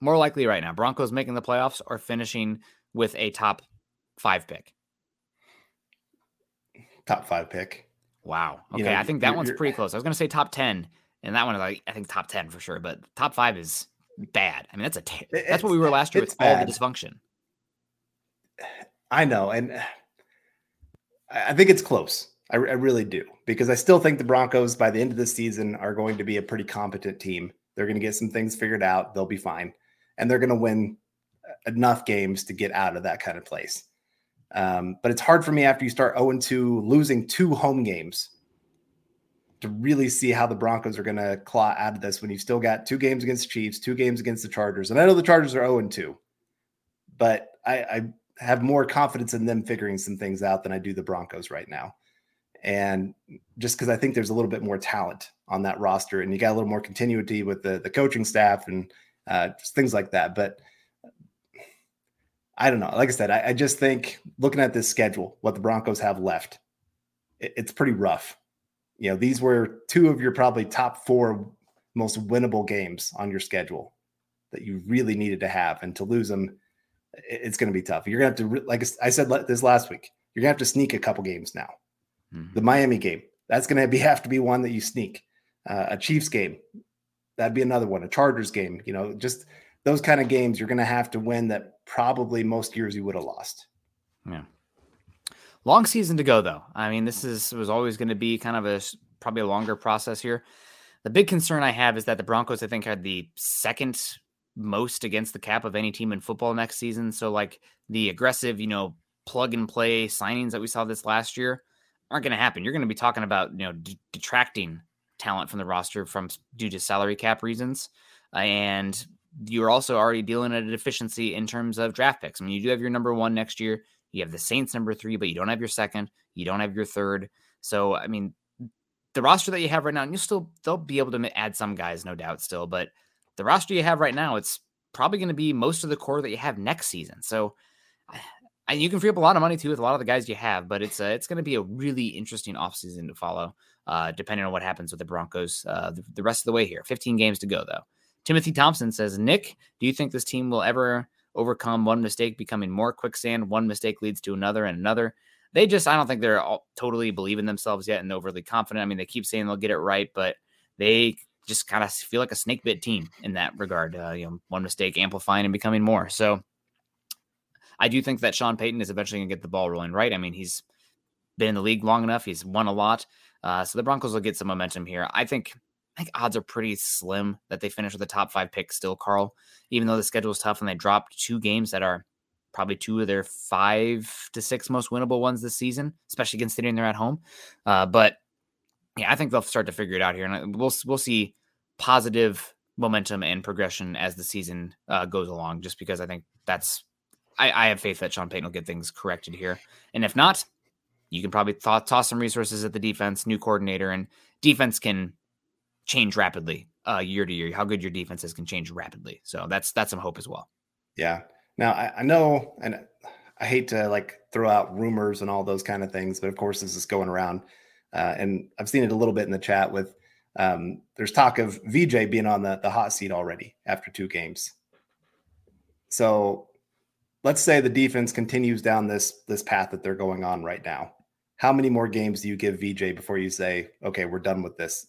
More likely right now, Broncos making the playoffs or finishing with a top five pick? Top five pick. Wow. Okay, you know, I think that one's pretty close. I was going to say top 10, and that one is like I think top 10 for sure, but top 5 is bad. I mean, that's a t- that's what we were last year with bad. all the dysfunction. I know, and I think it's close. I, I really do because I still think the Broncos by the end of the season are going to be a pretty competent team. They're going to get some things figured out. They'll be fine, and they're going to win enough games to get out of that kind of place. Um, but it's hard for me after you start 0 2, losing two home games to really see how the Broncos are going to claw out of this when you've still got two games against the Chiefs, two games against the Chargers. And I know the Chargers are 0 2, but I, I have more confidence in them figuring some things out than I do the Broncos right now. And just because I think there's a little bit more talent on that roster and you got a little more continuity with the, the coaching staff and uh, things like that. But I don't know. Like I said, I, I, just think looking at this schedule, what the Broncos have left, it, it's pretty rough. You know, these were two of your probably top four most winnable games on your schedule that you really needed to have, and to lose them, it, it's going to be tough. You're going to have to, like I said this last week, you're going to have to sneak a couple games now. Mm-hmm. The Miami game, that's going to be have to be one that you sneak. Uh, a Chiefs game, that'd be another one. A Chargers game, you know, just those kind of games you're going to have to win that probably most years you would have lost. Yeah. Long season to go though. I mean, this is was always going to be kind of a probably a longer process here. The big concern I have is that the Broncos I think had the second most against the cap of any team in football next season. So like the aggressive, you know, plug and play signings that we saw this last year aren't going to happen. You're going to be talking about, you know, d- detracting talent from the roster from due to salary cap reasons. and you're also already dealing at a deficiency in terms of draft picks. I mean, you do have your number one next year. You have the Saints number three, but you don't have your second. You don't have your third. So, I mean, the roster that you have right now, and you still they'll be able to add some guys, no doubt, still. But the roster you have right now, it's probably going to be most of the core that you have next season. So, and you can free up a lot of money too with a lot of the guys you have. But it's a, it's going to be a really interesting offseason to follow, uh, depending on what happens with the Broncos uh, the, the rest of the way here. 15 games to go though. Timothy Thompson says, Nick, do you think this team will ever overcome one mistake becoming more quicksand? One mistake leads to another and another. They just, I don't think they're all totally believing themselves yet and overly confident. I mean, they keep saying they'll get it right, but they just kind of feel like a snake bit team in that regard. Uh, you know, one mistake amplifying and becoming more. So I do think that Sean Payton is eventually going to get the ball rolling right. I mean, he's been in the league long enough. He's won a lot. Uh, so the Broncos will get some momentum here. I think I think odds are pretty slim that they finish with a top five pick still, Carl, even though the schedule is tough and they dropped two games that are probably two of their five to six most winnable ones this season, especially considering they're at home. Uh, but yeah, I think they'll start to figure it out here, and we'll we'll see positive momentum and progression as the season uh, goes along. Just because I think that's I, I, have faith that Sean Payton will get things corrected here, and if not, you can probably th- toss some resources at the defense, new coordinator, and defense can change rapidly uh, year to year. How good your defenses can change rapidly. So that's that's some hope as well. Yeah. Now I, I know, and I hate to like throw out rumors and all those kind of things, but of course this is going around, uh, and I've seen it a little bit in the chat with. Um, there's talk of VJ being on the, the hot seat already after two games. So let's say the defense continues down this this path that they're going on right now. How many more games do you give VJ before you say, okay, we're done with this?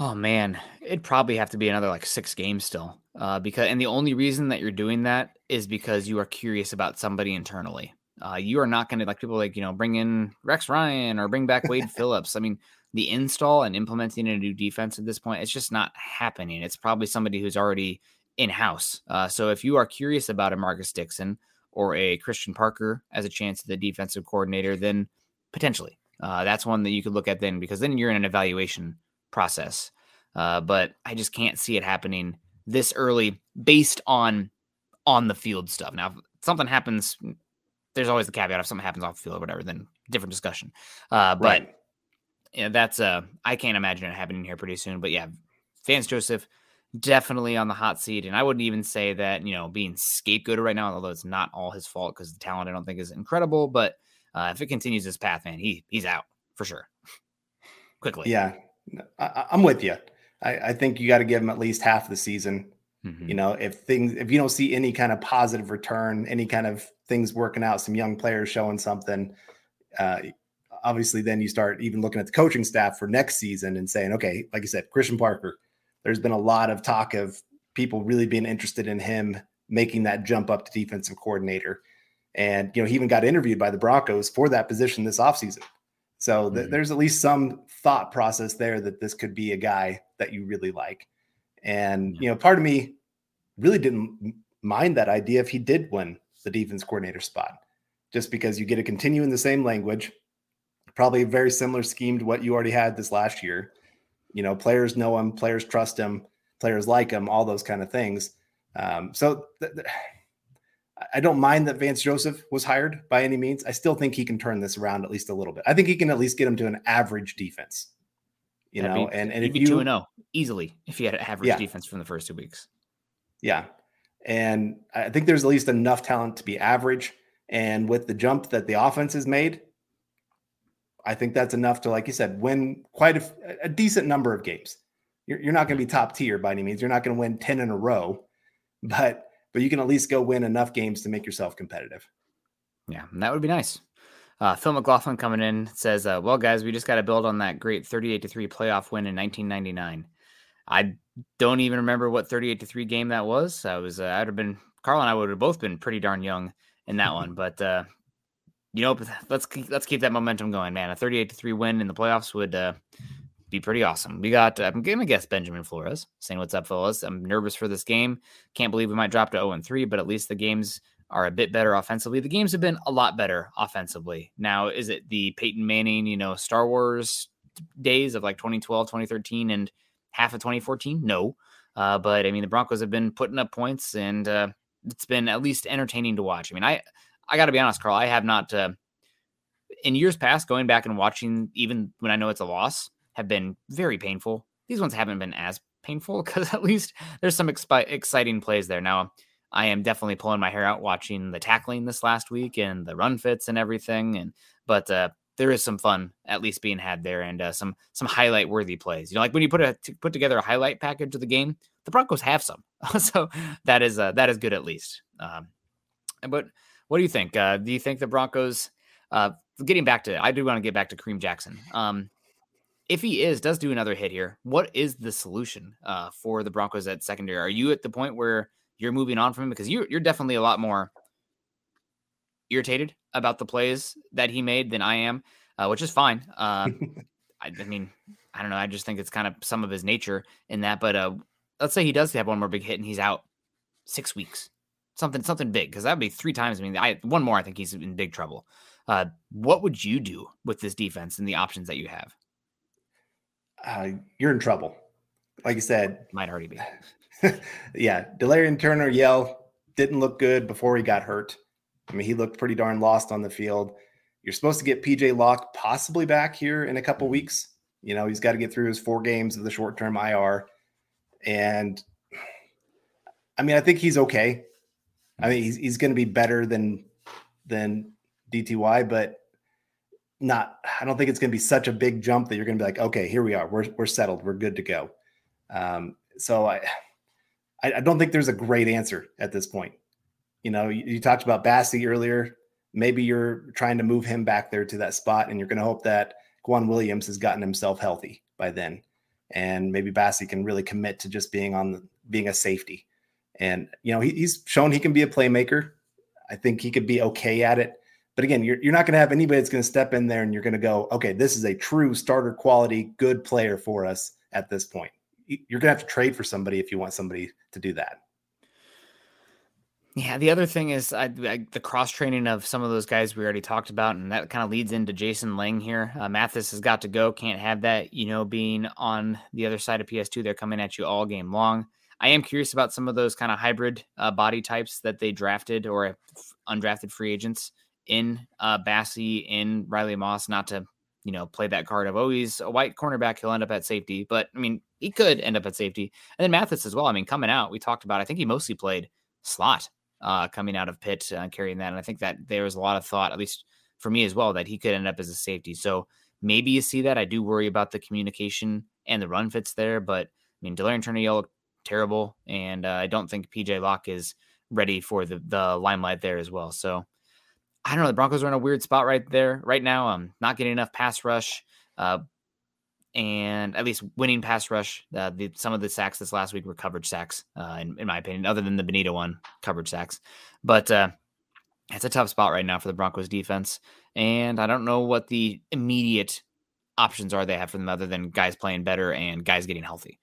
Oh man, it'd probably have to be another like six games still. Uh, because and the only reason that you're doing that is because you are curious about somebody internally. Uh, you are not going to like people like you know bring in Rex Ryan or bring back Wade Phillips. I mean, the install and implementing a new defense at this point, it's just not happening. It's probably somebody who's already in house. Uh, so if you are curious about a Marcus Dixon or a Christian Parker as a chance at the defensive coordinator, then potentially uh, that's one that you could look at then because then you're in an evaluation process. Uh, but I just can't see it happening this early based on on the field stuff. Now, if something happens, there's always the caveat if something happens off the field or whatever, then different discussion. Uh, but yeah, that's uh, I can't imagine it happening here pretty soon. But yeah, Vance Joseph definitely on the hot seat, and I wouldn't even say that you know being scapegoated right now, although it's not all his fault because the talent I don't think is incredible. But uh, if it continues this path, man, he he's out for sure. Quickly, yeah, I, am with you. I, I think you got to give him at least half the season. Mm-hmm. You know, if things, if you don't see any kind of positive return, any kind of things working out, some young players showing something, uh, obviously, then you start even looking at the coaching staff for next season and saying, okay, like I said, Christian Parker, there's been a lot of talk of people really being interested in him making that jump up to defensive coordinator. And, you know, he even got interviewed by the Broncos for that position this offseason. So th- mm-hmm. there's at least some thought process there that this could be a guy that you really like. And, you know, part of me really didn't mind that idea if he did win the defense coordinator spot, just because you get to continue in the same language, probably a very similar scheme to what you already had this last year. You know, players know him, players trust him, players like him, all those kind of things. Um, so th- th- I don't mind that Vance Joseph was hired by any means. I still think he can turn this around at least a little bit. I think he can at least get him to an average defense. You That'd know, be, and and if be two and zero oh easily if he had an average yeah. defense from the first two weeks. Yeah, and I think there's at least enough talent to be average. And with the jump that the offense has made, I think that's enough to, like you said, win quite a, a decent number of games. You're, you're not going to be top tier by any means. You're not going to win ten in a row, but but you can at least go win enough games to make yourself competitive. Yeah, that would be nice. Uh, Phil McLaughlin coming in says, uh, "Well, guys, we just got to build on that great 38 to three playoff win in 1999. I don't even remember what 38 to three game that was. I was, uh, I'd have been Carl and I would have both been pretty darn young in that one, but uh, you know, let's let's keep that momentum going, man. A 38 to three win in the playoffs would uh, be pretty awesome. We got, I'm going to guess Benjamin Flores saying, What's up, fellas? I'm nervous for this game. Can't believe we might drop to 0 and 3, but at least the games are a bit better offensively. The games have been a lot better offensively. Now, is it the Peyton Manning, you know, Star Wars days of like 2012, 2013, and half of 2014? No. Uh, but I mean, the Broncos have been putting up points and uh, it's been at least entertaining to watch. I mean, I, I got to be honest, Carl, I have not, uh, in years past, going back and watching, even when I know it's a loss, have been very painful. These ones haven't been as painful because at least there's some expi- exciting plays there. Now, I am definitely pulling my hair out watching the tackling this last week and the run fits and everything. And but uh, there is some fun at least being had there and uh, some some highlight worthy plays. You know, like when you put a t- put together a highlight package of the game, the Broncos have some, so that is uh, that is good at least. Um, but what do you think? Uh, do you think the Broncos? Uh, getting back to, I do want to get back to Kareem Jackson. Um, if he is does do another hit here, what is the solution uh, for the Broncos at secondary? Are you at the point where you're moving on from him because you, you're definitely a lot more irritated about the plays that he made than I am, uh, which is fine. Uh, I, I, mean, I don't know. I just think it's kind of some of his nature in that. But uh, let's say he does have one more big hit and he's out six weeks, something something big, because that would be three times. I mean, I one more, I think he's in big trouble. Uh, what would you do with this defense and the options that you have? Uh, you're in trouble. Like you said, might already be. yeah, Delarrin Turner Yell didn't look good before he got hurt. I mean, he looked pretty darn lost on the field. You're supposed to get PJ Locke possibly back here in a couple mm-hmm. weeks. You know, he's got to get through his four games of the short term IR. And I mean, I think he's okay. I mean, he's, he's going to be better than than DTY, but not. I don't think it's going to be such a big jump that you're going to be like, okay, here we are. We're we're settled. We're good to go. Um, so I, I don't think there's a great answer at this point. You know, you, you talked about Bassey earlier. Maybe you're trying to move him back there to that spot, and you're going to hope that K'Waun Williams has gotten himself healthy by then, and maybe Bassey can really commit to just being on the, being a safety. And you know, he, he's shown he can be a playmaker. I think he could be okay at it. But again, you're, you're not going to have anybody that's going to step in there and you're going to go, okay, this is a true starter quality, good player for us at this point. You're going to have to trade for somebody if you want somebody to do that. Yeah, the other thing is I, I, the cross training of some of those guys we already talked about, and that kind of leads into Jason Lang here. Uh, Mathis has got to go, can't have that, you know, being on the other side of PS2. They're coming at you all game long. I am curious about some of those kind of hybrid uh, body types that they drafted or undrafted free agents in uh, Bassey, in Riley Moss, not to, you know, play that card of, oh, he's a white cornerback, he'll end up at safety. But I mean, he could end up at safety. And then Mathis as well. I mean, coming out, we talked about, I think he mostly played slot uh, coming out of Pitt, uh, carrying that. And I think that there was a lot of thought, at least for me as well, that he could end up as a safety. So maybe you see that. I do worry about the communication and the run fits there, but I mean, Delarrin Turner looked terrible, and uh, I don't think PJ Locke is ready for the the limelight there as well. So I don't know. The Broncos are in a weird spot right there right now. I'm not getting enough pass rush. Uh, and at least winning pass rush. Uh, the, some of the sacks this last week were coverage sacks, uh, in, in, my opinion, other than the Bonitto one, coverage sacks. But uh, it's a tough spot right now for the Broncos defense. And I don't know what the immediate options are they have for them other than guys playing better and guys getting healthy.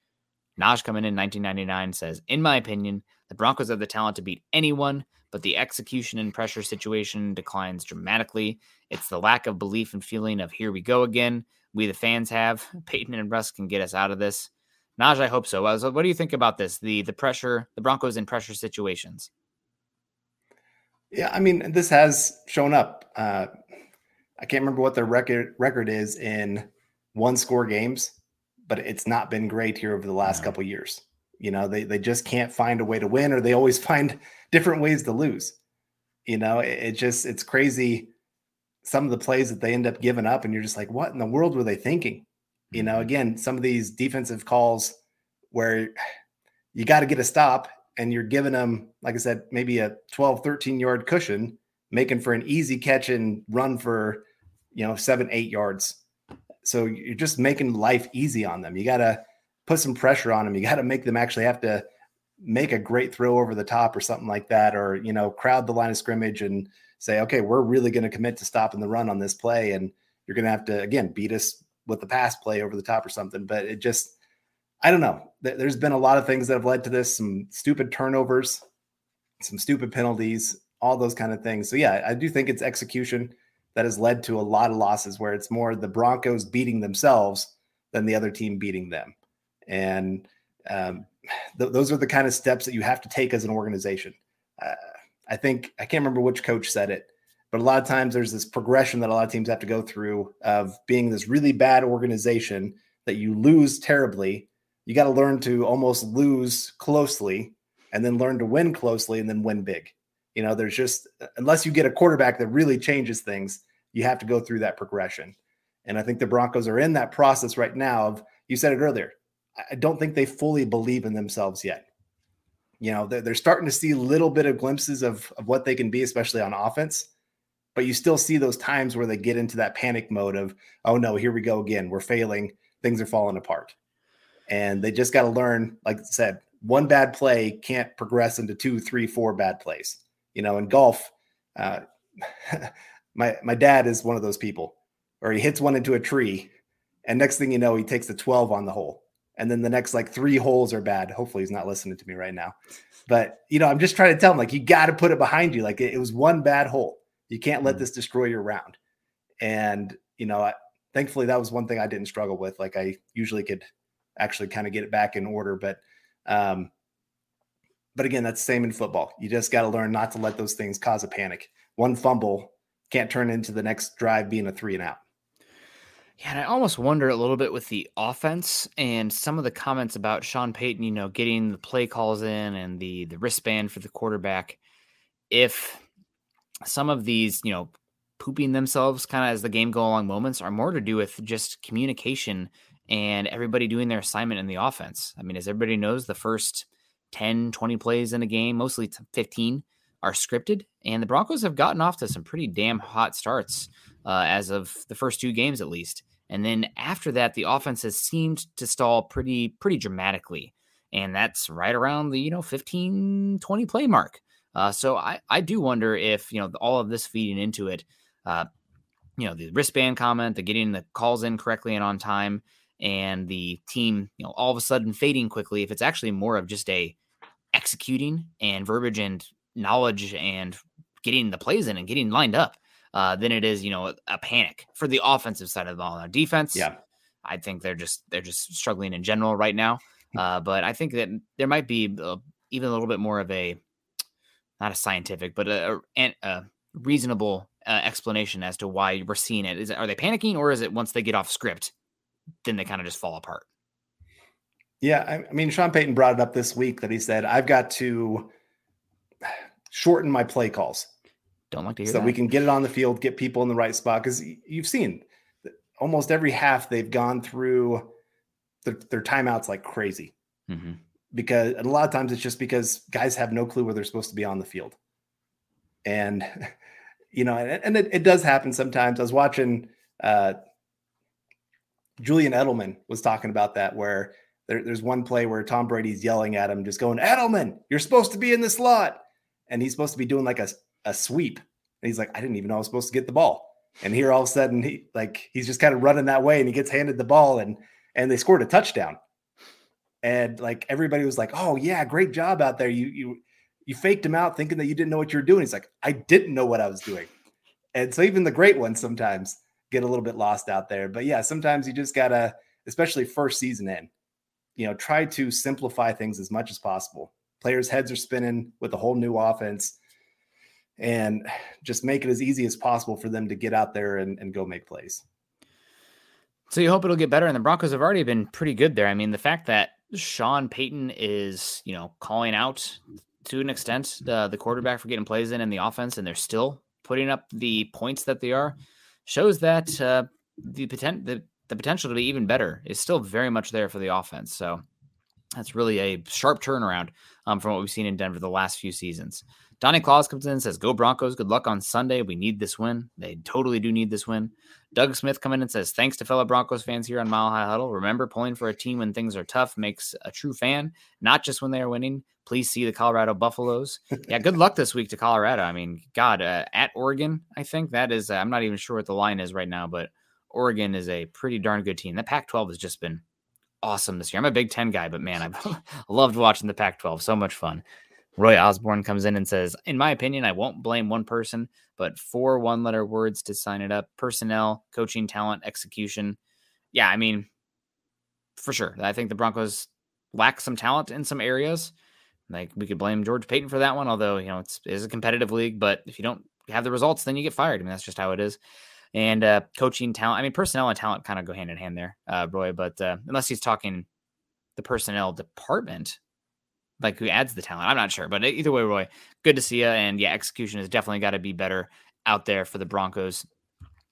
Naj coming in 1999 says, In my opinion, the Broncos have the talent to beat anyone, but the execution and pressure situation declines dramatically. It's the lack of belief and feeling of here we go again we the fans have. Peyton and Russ can get us out of this. Naj, I hope so. What do you think about this? The the pressure, the Broncos in pressure situations. Yeah, I mean, this has shown up. Uh, I can't remember what their record record is in one score games, but it's not been great here over the last no. couple years. You know, they they just can't find a way to win, or they always find different ways to lose. You know, it, it just it's crazy some of the plays that they end up giving up, and you're just like, what in the world were they thinking? You know, mm-hmm. again, some of these defensive calls where you got to get a stop and you're giving them, like I said, maybe a 12, 13 yard cushion, making for an easy catch and run for, you know, seven, eight yards. So you're just making life easy on them. You got to put some pressure on them. You got to make them actually have to make a great throw over the top or something like that, or, you know, crowd the line of scrimmage and, say, okay, we're really going to commit to stopping the run on this play, and you're going to have to again beat us with the pass play over the top or something. But it just, I don't know. There's been a lot of things that have led to this. Some stupid turnovers, some stupid penalties, all those kind of things. So yeah, I do think it's execution that has led to a lot of losses where it's more the Broncos beating themselves than the other team beating them. And um, th- those are the kind of steps that you have to take as an organization. Uh, I think I can't remember which coach said it, but a lot of times there's this progression that a lot of teams have to go through of being this really bad organization that you lose terribly. You got to learn to almost lose closely and then learn to win closely and then win big. You know, there's just unless you get a quarterback that really changes things, you have to go through that progression. And I think the Broncos are in that process right now of you said it earlier. I don't think they fully believe in themselves yet. You know they're, starting to see little bit of glimpses of, of what they can be especially on offense but you still see those times where they get into that panic mode of oh no here we go again. We're failing. Things are falling apart. And they just got to learn like i said one bad play can't progress into two three four bad plays. You know in golf uh, my my dad is one of those people, or he hits one into a tree, and next thing you know, he takes the 12 on the hole. And then the next like three holes are bad. Hopefully he's not listening to me right now. But you know, I'm just trying to tell him like you got to put it behind you. Like it, it, was one bad hole. You can't let mm. this destroy your round. And you know, I, thankfully that was one thing I didn't struggle with. Like I usually could actually kind of get it back in order, but um, but again, that's the same in football. You just got to learn not to let those things cause a panic. One fumble can't turn into the next drive being a three and out. Yeah, and I almost wonder a little bit with the offense and some of the comments about Sean Payton, you know, getting the play calls in and the the wristband for the quarterback. If some of these, you know, pooping themselves kind of as the game go along moments are more to do with just communication and everybody doing their assignment in the offense. I mean, as everybody knows, the first 10, 20 plays in a game, mostly 15, are scripted. And the Broncos have gotten off to some pretty damn hot starts uh, as of the first two games, at least. And then after that, the offense has seemed to stall pretty, pretty dramatically. And that's right around the, you know, 15, 20 play mark. Uh, so I, I do wonder if, you know, all of this feeding into it, uh, you know, the wristband comment, the getting the calls in correctly and on time, and the team, you know, all of a sudden fading quickly, if it's actually more of just a executing and verbiage and knowledge and getting the plays in and getting lined up uh, than it is, you know, a, a, panic for the offensive side of the ball. Now, defense, yeah, I think they're just they're just struggling in general right now. Hmm. Uh, but I think that there might be a, even a little bit more of a not a scientific, but a, a, a reasonable uh, explanation as to why we're seeing it. Is it, are they panicking or is it once they get off script, then they kind of just fall apart? Yeah, I, I mean, Sean Payton brought it up this week that he said I've got to shorten my play calls. Don't like to hear so that. we can get it on the field, get people in the right spot because you've seen almost every half they've gone through their, their timeouts like crazy. Mm-hmm. Because a lot of times it's just because guys have no clue where they're supposed to be on the field. And, you know, and, and it, it, does happen sometimes. I was watching uh, Julian Edelman was talking about that, where there, there's one play where Tom Brady's yelling at him, just going, Edelman, you're supposed to be in the slot. And he's supposed to be doing like a, a sweep. And he's like, I didn't even know I was supposed to get the ball. And here all of a sudden he like he's just kind of running that way and he gets handed the ball and and they scored a touchdown. And like everybody was like, Oh yeah, great job out there. You you you faked him out thinking that you didn't know what you were doing. He's like, I didn't know what I was doing. And so even the great ones sometimes get a little bit lost out there. But yeah, sometimes you just gotta, especially first season in, you know, try to simplify things as much as possible. Players' heads are spinning with a whole new offense and just make it as easy as possible for them to get out there and, and go make plays. So you hope it'll get better. And the Broncos have already been pretty good there. I mean, the fact that Sean Payton is, you know, calling out to an extent the, the quarterback for getting plays in and the offense, and they're still putting up the points that they are, shows that uh, the, potent, the, the potential to be even better is still very much there for the offense. So that's really a sharp turnaround um, from what we've seen in Denver the last few seasons. Donnie Claus comes in and says, Go Broncos. Good luck on Sunday. We need this win. They totally do need this win. Doug Smith come in and says, Thanks to fellow Broncos fans here on Mile High Huddle. Remember, pulling for a team when things are tough makes a true fan, not just when they are winning. Please see the Colorado Buffaloes. yeah, good luck this week to Colorado. I mean, God, uh, at Oregon, I think that is, uh, I'm not even sure what the line is right now, but Oregon is a pretty darn good team. The Pac 12 has just been awesome this year. I'm a Big Ten guy, but man, I've loved watching the Pac 12. So much fun. Roy Osborne comes in and says, In my opinion, I won't blame one person, but four one letter words to sign it up personnel, coaching, talent, execution. Yeah, I mean, for sure. I think the Broncos lack some talent in some areas. Like we could blame George Paton for that one, although, you know, it's, it is a competitive league, but if you don't have the results, then you get fired. I mean, that's just how it is. And uh, coaching talent, I mean, personnel and talent kind of go hand in hand there, uh, Roy, but uh, unless he's talking the personnel department, like who adds the talent. I'm not sure, but either way, Roy, good to see you. And yeah, execution has definitely got to be better out there for the Broncos.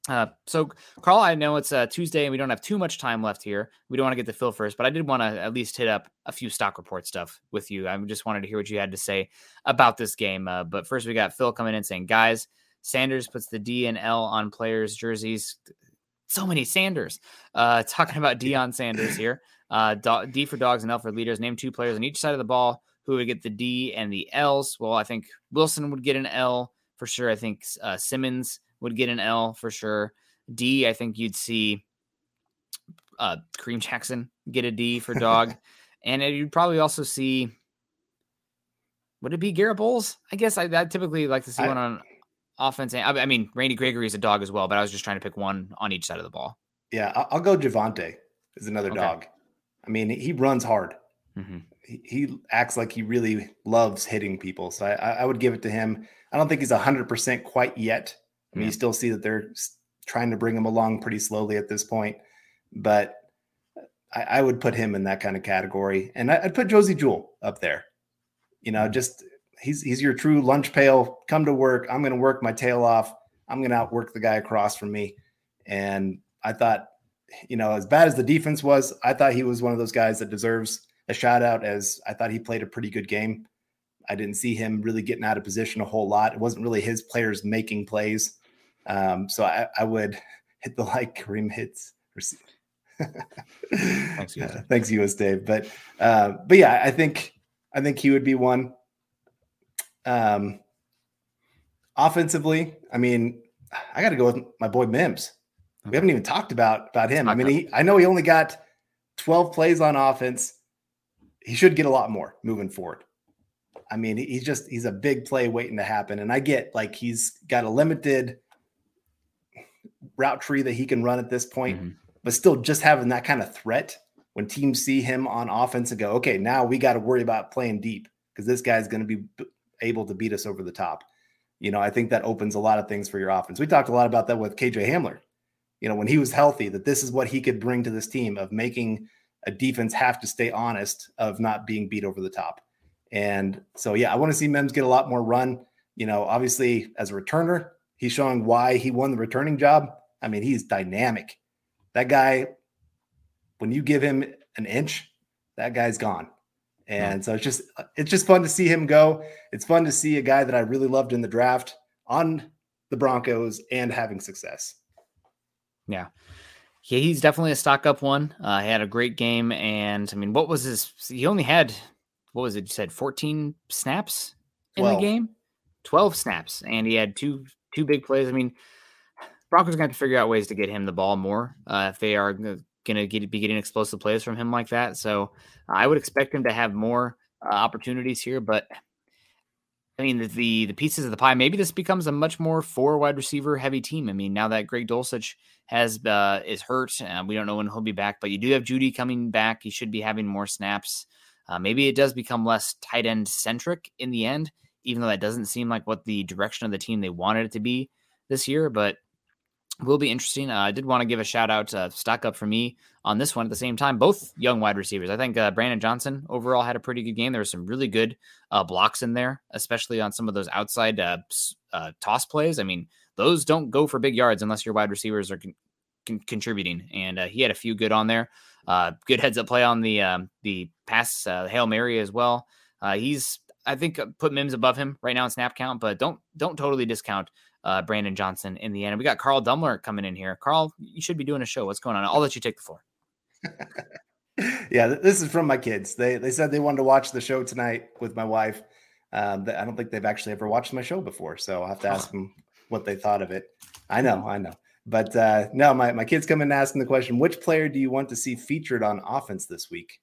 Uh, so, Carl, I know it's uh, Tuesday and we don't have too much time left here. We don't want to get the Phil first, but I did want to at least hit up a few stock report stuff with you. I just wanted to hear what you had to say about this game. Uh, but first, we got Phil coming in saying, guys, Sanders puts the D and L on players' jerseys. So many Sanders. Uh, talking about Deion Sanders here. Uh, D for dogs and L for leaders. Name two players on each side of the ball who would get the D and the L's. Well, I think Wilson would get an L for sure. I think uh, Simmons would get an L for sure. D, I think you'd see uh, Kareem Jackson get a D for dog, and you'd probably also see. Would it be Garett Bolles? I guess I, I typically like to see I, one on offense. I, I mean, Randy Gregory is a dog as well, but I was just trying to pick one on each side of the ball. Yeah, I'll go Javonte is another okay. dog. I mean, he runs hard. Mm-hmm. He, he, acts like he really loves hitting people. So I, I would give it to him. I don't think he's 100% quite yet. I mean, yeah. you still see that they're trying to bring him along pretty slowly at this point, but I, I would put him in that kind of category. And I, would put Josey Jewell up there. You know, mm-hmm. just he's he's your true lunch pail. Come to work. I'm going to work my tail off. I'm going to outwork the guy across from me. And I thought you know, as bad as the defense was, I thought he was one of those guys that deserves a shout out as I thought he played a pretty good game. I didn't see him really getting out of position a whole lot. It wasn't really his players making plays. Um, so I, I, would hit the like Kareem hits. thanks, US. Uh, thanks, US Dave. But uh, but yeah, I think I think he would be one. Um, offensively, I mean, I got to go with my boy Mims. We haven't even talked about about him. I mean, he, I know he only got 12 plays on offense. He should get a lot more moving forward. I mean, he's just he's a big play waiting to happen. And I get like he's got a limited route tree that he can run at this point, mm-hmm. but still just having that kind of threat when teams see him on offense and go, okay, now we got to worry about playing deep because this guy's going to be able to beat us over the top. You know, I think that opens a lot of things for your offense. We talked a lot about that with KJ Hamler you know, when he was healthy, that this is what he could bring to this team of making a defense have to stay honest of not being beat over the top. And so, yeah, I want to see Mims get a lot more run. You know, obviously, as a returner, he's showing why he won the returning job. I mean, he's dynamic. That guy, when you give him an inch, that guy's gone. And so it's just it's just fun to see him go. It's fun to see a guy that I really loved in the draft on the Broncos and having success. Yeah. Yeah, he's definitely a stock up one. Uh, he had a great game, and I mean, what was his? He only had what was it? You said fourteen snaps in 12. the game, twelve snaps, and he had two two big plays. I mean, Broncos have to figure out ways to get him the ball more uh, if they are gonna get, be getting explosive plays from him like that. So I would expect him to have more uh, opportunities here, but I mean, the, the, the pieces of the pie. Maybe this becomes a much more four wide receiver heavy team. I mean, now that Greg Dulcich has uh, is hurt, uh, we don't know when he'll be back. But you do have Jeudy coming back. He should be having more snaps. Uh, maybe it does become less tight end centric in the end, even though that doesn't seem like what the direction of the team they wanted it to be this year. But will be interesting. Uh, I did want to give a shout out, uh, stock up for me on this one at the same time. Both young wide receivers. I think uh, Brandon Johnson overall had a pretty good game. There were some really good uh, blocks in there, especially on some of those outside uh, uh, toss plays. I mean, those don't go for big yards unless your wide receivers are con- con- contributing. And he had a few good on there. good heads up play on the um, the pass hail mary as well. he's I think put Mims above him right now in snap count, but don't don't totally discount uh, Brandon Johnson in the end. And we got Carl Dumler coming in here. Carl, you should be doing a show. What's going on? I'll let you take the floor. yeah, this is from my kids. They they said they wanted to watch the show tonight with my wife. Um, I don't think they've actually ever watched my show before, so I'll have to ask them what they thought of it. I know, I know. But uh, no, my, my kids come in asking the question, which player do you want to see featured on offense this week?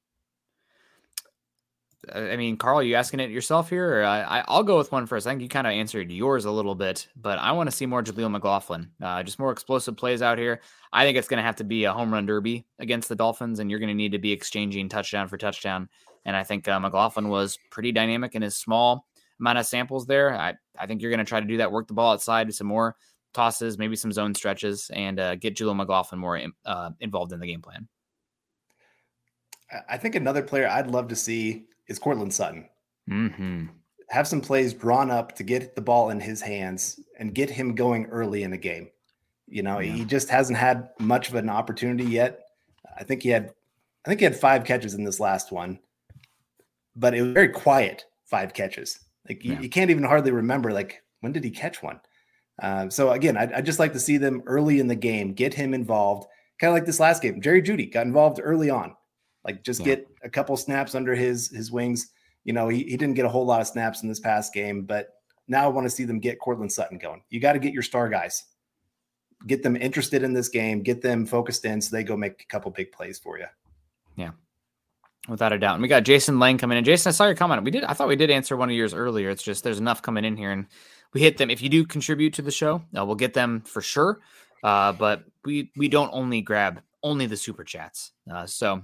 I mean, Carl, you asking it yourself here? Or I, will go with one first. I think you kind of answered yours a little bit, but I want to see more Jaleel McLaughlin. Uh, just more explosive plays out here. I think it's going to have to be a home run derby against the Dolphins, and you're going to need to be exchanging touchdown for touchdown. And I think uh, McLaughlin was pretty dynamic in his small amount of samples there. I, I think you're going to try to do that, work the ball outside, some more tosses, maybe some zone stretches, and uh, get Jaleel McLaughlin more uh, involved in the game plan. I think another player I'd love to see is Courtland Sutton. Mm-hmm. Have some plays drawn up to get the ball in his hands and get him going early in the game. You know, yeah. he just hasn't had much of an opportunity yet. I think he had, I think he had five catches in this last one, but it was very quiet. Five catches. Like yeah. you, you, can't even hardly remember. Like when did he catch one? Uh, so again, I, I just like to see them early in the game, get him involved. Kind of like this last game, Jerry Jeudy got involved early on. Like just yeah. get a couple snaps under his his wings. You know, he, he didn't get a whole lot of snaps in this past game, but now I want to see them get Courtland Sutton going. You got to get your star guys, get them interested in this game, get them focused in so they go make a couple big plays for you. Yeah. Without a doubt. And we got Jason Lang coming in. Jason, I saw your comment. We did, I thought we did answer one of yours earlier. It's just there's enough coming in here and we hit them. If you do contribute to the show, uh, we'll get them for sure. Uh, but we we don't only grab only the super chats. Uh, so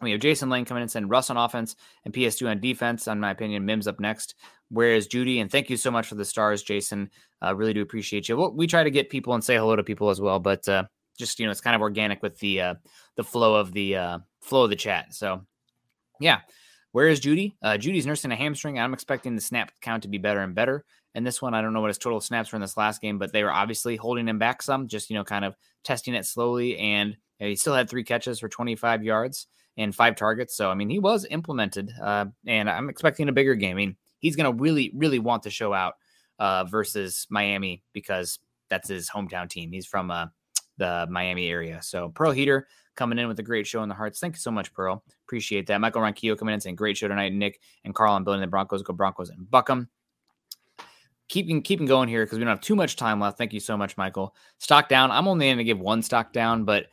we have Jason Lane coming in saying Russ on offense and PS2 on defense. On my opinion, Mims up next. Whereas Jeudy? and thank you so much for the stars, Jason. Uh, really do appreciate you. Well, we try to get people and say hello to people as well, but uh, just you know, it's kind of organic with the uh, the flow of the uh, flow of the chat. So, yeah. Where is Jeudy? Uh, Jeudy's nursing a hamstring. I'm expecting the snap count to be better and better. And this one, I don't know what his total snaps were in this last game, but they were obviously holding him back some, just you know, kind of testing it slowly. And he still had three catches for 25 yards and five targets. So I mean, he was implemented, uh, and I'm expecting a bigger game. I mean, he's going to really, really want to show out uh, versus Miami because that's his hometown team. He's from uh, the Miami area. So Pearl Heater coming in with a great show in the hearts. Thank you so much, Pearl. Appreciate that. Michael Ronquillo coming in saying great show tonight. Nick and Carl on building the Broncos. Go Broncos and Buckham. Keeping keeping going here because we don't have too much time left. Thank you so much, Michael. Stock down. I'm only going to give one stock down, but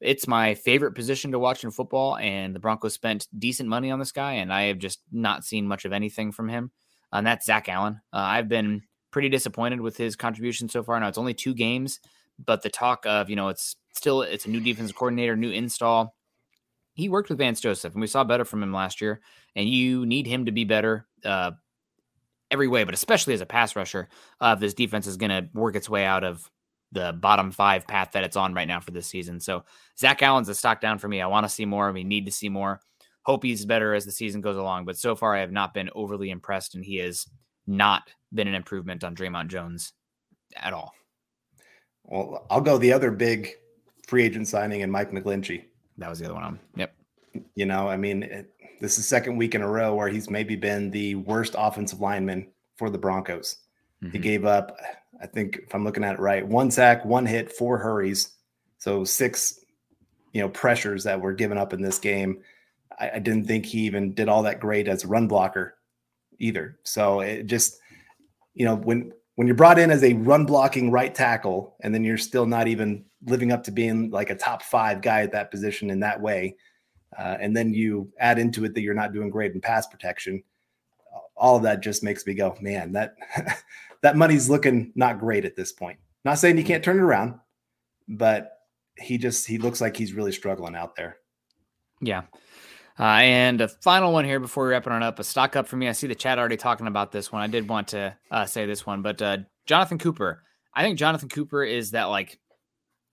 it's my favorite position to watch in football, and the Broncos spent decent money on this guy, and I have just not seen much of anything from him. And that's Zach Allen. Uh, I've been pretty disappointed with his contribution so far. Now it's only two games, but the talk of you know it's still it's a new defensive coordinator, new install. He worked with Vance Joseph, and we saw better from him last year. And you need him to be better uh, every way, but especially as a pass rusher. Uh, if this defense is going to work its way out of the bottom five path that it's on right now for this season. So Zach Allen's a stock down for me. I want to see more. We need to see more. Hope he's better as the season goes along. But so far, I have not been overly impressed, and he has not been an improvement on Dre'Mont Jones at all. Well, I'll go the other big free agent signing and Mike McGlinchey. That was the other one. On. Yep. You know, I mean, it, this is second week in a row where he's maybe been the worst offensive lineman for the Broncos. Mm-hmm. He gave up I think if I'm looking at it right, one sack, one hit, four hurries. So six, you know, pressures that were given up in this game. I, I didn't think he even did all that great as a run blocker either. So it just, you know, when when you're brought in as a run blocking right tackle, and then you're still not even living up to being like a top five guy at that position in that way, uh, and then you add into it that you're not doing great in pass protection, all of that just makes me go, man, that that money's looking not great at this point. Not saying you can't turn it around, but he just he looks like he's really struggling out there. Yeah. Uh, and a final one here before we wrap it on up, a stock up for me. I see the chat already talking about this one. I did want to uh, say this one, but uh, Jonathan Cooper. I think Jonathan Cooper is that like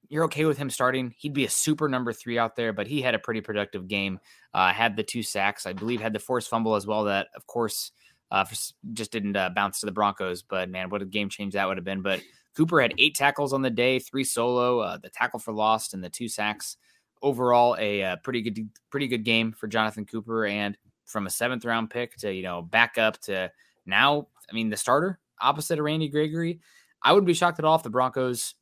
you're okay with him starting. He'd be a super number three out there, but he had a pretty productive game. Uh, had the two sacks, I believe, had the forced fumble as well. That of course uh, just didn't uh, bounce to the Broncos. But man, what a game change that would have been. But Cooper had eight tackles on the day, three solo, uh, the tackle for lost, and the two sacks. Overall, a, a uh, pretty good, pretty good game for Jonathan Cooper. And from a seventh round pick to you know back up to now, I mean the starter opposite of Randy Gregory. I wouldn't be shocked at all if the Broncos,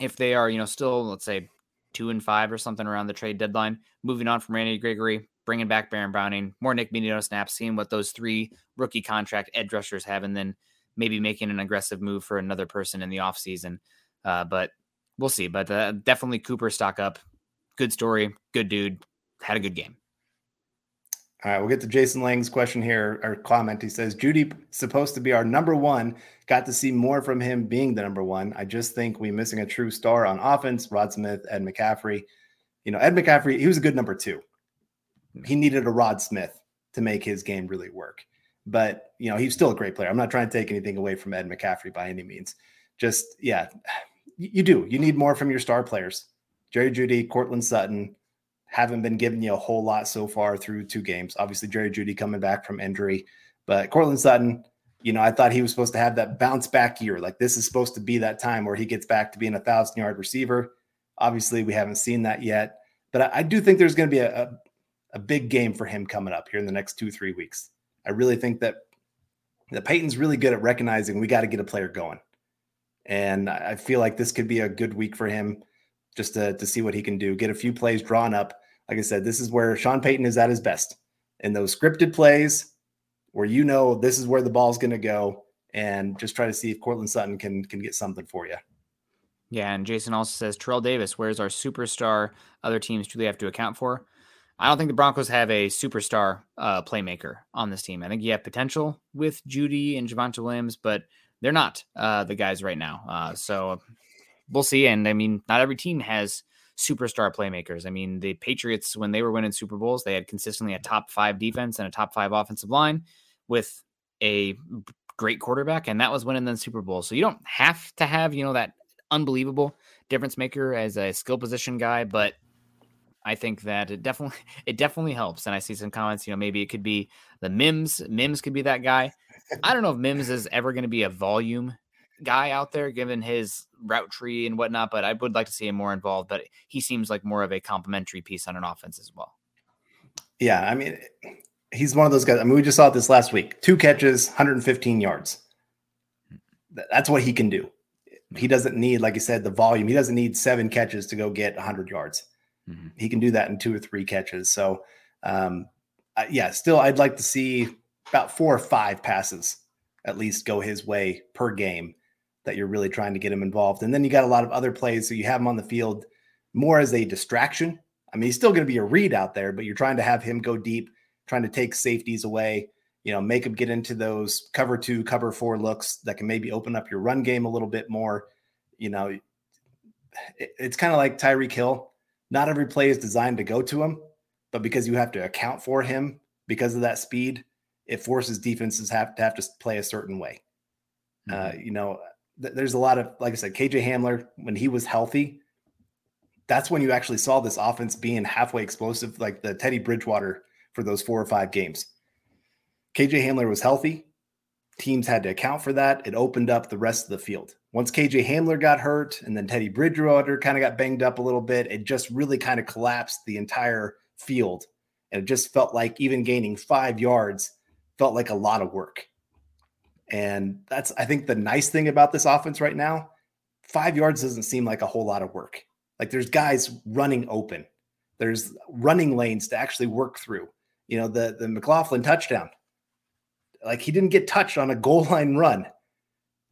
if they are you know still let's say two and five or something around the trade deadline, moving on from Randy Gregory, bringing back Baron Browning, more Nik Bonitto snaps, seeing what those three rookie contract edge rushers have, and then maybe making an aggressive move for another person in the offseason. Uh, but we'll see. But uh, definitely Cooper stock up. Good story. Good dude. Had a good game. All right, we'll get to Jason Lang's question here or comment. He says, Jeudy supposed to be our number one. Got to see more from him being the number one. I just think we're missing a true star on offense. Rod Smith, Ed McCaffrey. You know, Ed McCaffrey, he was a good number two he needed a Rod Smith to make his game really work. But you know, he's still a great player. I'm not trying to take anything away from Ed McCaffrey by any means. Just yeah, you do. You need more from your star players. Jerry Jeudy, Courtland Sutton haven't been giving you a whole lot so far through two games. Obviously, Jerry Jeudy coming back from injury, but Courtland Sutton, you know, I thought he was supposed to have that bounce back year. Like this is supposed to be that time where he gets back to being a thousand yard receiver. Obviously, we haven't seen that yet, but I, I do think there's going to be a, a a big game for him coming up here in the next two, three weeks. I really think that that Payton's really good at recognizing we got to get a player going. And I feel like this could be a good week for him just to, to see what he can do, get a few plays drawn up. Like I said, this is where Sean Payton is at his best in those scripted plays where you know this is where the ball's going to go and just try to see if Courtland Sutton can can get something for you. Yeah, and Jason also says Terrell Davis, where's our superstar other teams truly have to account for? I don't think the Broncos have a superstar uh, playmaker on this team. I think you have potential with Jeudy and Javonte Williams, but they're not uh, the guys right now. Uh, so we'll see. And I mean, not every team has superstar playmakers. I mean, the Patriots, when they were winning Super Bowls, they had consistently a top five defense and a top five offensive line with a great quarterback, and that was winning the Super Bowl. So you don't have to have, you know, that unbelievable difference maker as a skill position guy, but I think that it definitely it definitely helps. And I see some comments, you know, maybe it could be the Mims. Mims could be that guy. I don't know if Mims is ever going to be a volume guy out there, given his route tree and whatnot. But I would like to see him more involved. But he seems like more of a complementary piece on an offense as well. Yeah, I mean, he's one of those guys. I mean, we just saw it this last week: two catches, 115 yards. That's what he can do. He doesn't need, like you said, the volume. He doesn't need seven catches to go get 100 yards. Mm-hmm. He can do that in two or three catches. So, um, uh, yeah, still, I'd like to see about four or five passes at least go his way per game that you're really trying to get him involved. And then you got a lot of other plays. So you have him on the field more as a distraction. I mean, he's still going to be a read out there, but you're trying to have him go deep, trying to take safeties away, you know, make him get into those cover two, cover four looks that can maybe open up your run game a little bit more. You know, it's kind of like Tyreek Hill. Not every play is designed to go to him, but because you have to account for him because of that speed, it forces defenses have to have to play a certain way. Uh, mm-hmm. Uh, you know, there's a lot of like I said, KJ Hamler when he was healthy, that's when you actually saw this offense being halfway explosive, like the Teddy Bridgewater for those four or five games. KJ Hamler was healthy. Teams had to account for that. It opened up the rest of the field. Once KJ Hamler got hurt and then Teddy Bridgewater kind of got banged up a little bit, it just really kind of collapsed the entire field. And it just felt like even gaining five yards felt like a lot of work. And that's, I think, the nice thing about this offense right now. Five yards doesn't seem like a whole lot of work. Like there's guys running open, there's running lanes to actually work through. You know, the the McLaughlin touchdown, like he didn't get touched on a goal line run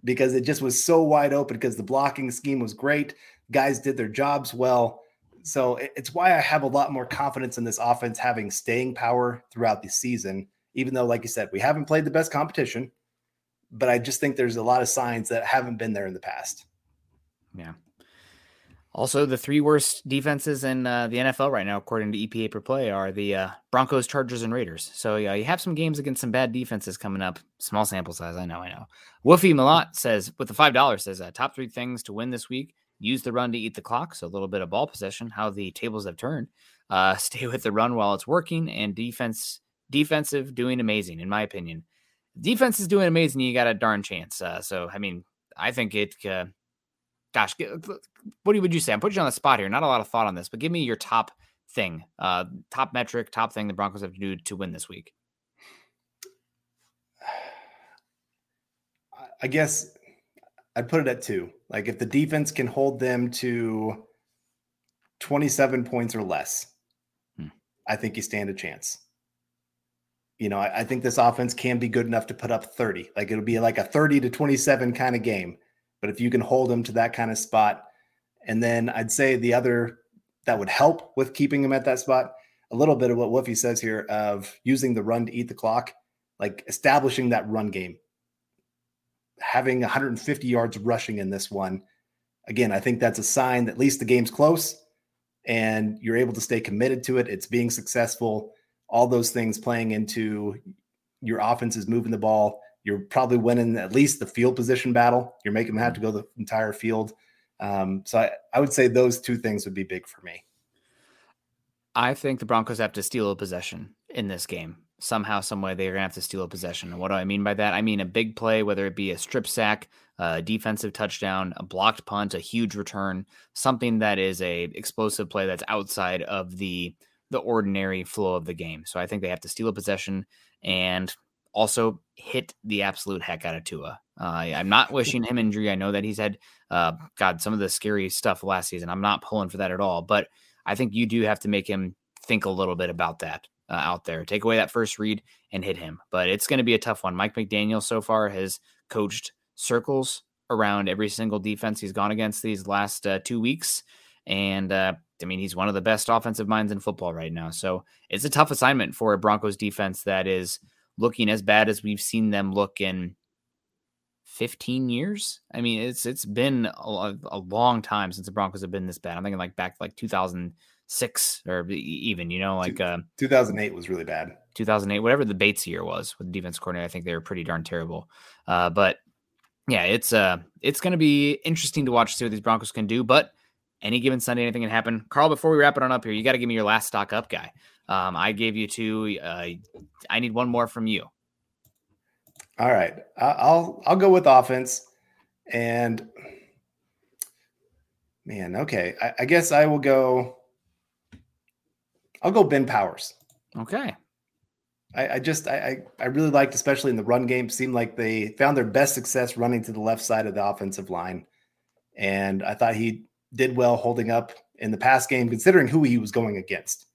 because it just was so wide open because the blocking scheme was great. Guys did their jobs well. So it's why I have a lot more confidence in this offense having staying power throughout the season even though, like you said, we haven't played the best competition, but I just think there's a lot of signs that haven't been there in the past. Yeah. Also, the three worst defenses in uh, the NFL right now, according to EPA per play, are the uh, Broncos, Chargers, and Raiders. So, yeah, you have some games against some bad defenses coming up. Small sample size, I know, I know. Woofy Malott says, with the $5, says, uh, top three things to win this week use the run to eat the clock. So, a little bit of ball possession, how the tables have turned. Uh, stay with the run while it's working, and defense defensive doing amazing, in my opinion. Defense is doing amazing. You got a darn chance. Uh, so, I mean, I think it. Uh, gosh, what would you say? I'm putting you on the spot here. Not a lot of thought on this, but give me your top thing, uh, top metric, top thing the Broncos have to do to win this week. I guess I'd put it at two. Like if the defense can hold them to 27 points or less, hmm. I think you stand a chance you know, I, I, think this offense can be good enough to put up 30. Like it'll be like a 30 to 27 kind of game. But if you can hold them to that kind of spot, and then I'd say the other that would help with keeping them at that spot, a little bit of what Woofy says here of using the run to eat the clock, like establishing that run game, having 150 yards rushing in this one. Again, I think that's a sign that at least the game's close and you're able to stay committed to it. It's being successful all those things playing into your offense is moving the ball. You're probably winning at least the field position battle. You're making them have to go the entire field. Um, so I, I would say those two things would be big for me. I think the Broncos have to steal a possession in this game. Somehow, some way, they're gonna have to steal a possession. And what do I mean by that? I mean a big play, whether it be a strip sack, a defensive touchdown, a blocked punt, a huge return, something that is a explosive play that's outside of the the ordinary flow of the game. So I think they have to steal a possession and also hit the absolute heck out of Tua. Uh, I'm not wishing him injury. I know that he's had, uh, God, some of the scary stuff last season. I'm not pulling for that at all. But I think you do have to make him think a little bit about that uh, out there. Take away that first read and hit him. But it's going to be a tough one. Mike McDaniel so far has coached circles around every single defense he's gone against these last uh, two weeks. And uh, I mean, he's one of the best offensive minds in football right now. So it's a tough assignment for a Broncos defense that is looking as bad as we've seen them look in 15 years. I mean, it's it's been a, a long time since the Broncos have been this bad. I'm thinking like back like 2006 or even, you know, like uh, 2008 was really bad. 2008, whatever the Bates year was with the defense coordinator, I think they were pretty darn terrible. Uh, but yeah, it's uh it's going to be interesting to watch see what these Broncos can do, but any given Sunday, anything can happen. Carl, before we wrap it on up here, you got to give me your last stock up guy. Um, I gave you two. Uh, I need one more from you. All right, I'll I'll go with offense, and man, okay, I, I guess I will go. I'll go Ben Powers. Okay. I, I just I I really liked, especially in the run game, seemed like they found their best success running to the left side of the offensive line, and I thought he did well holding up in the pass game, considering who he was going against.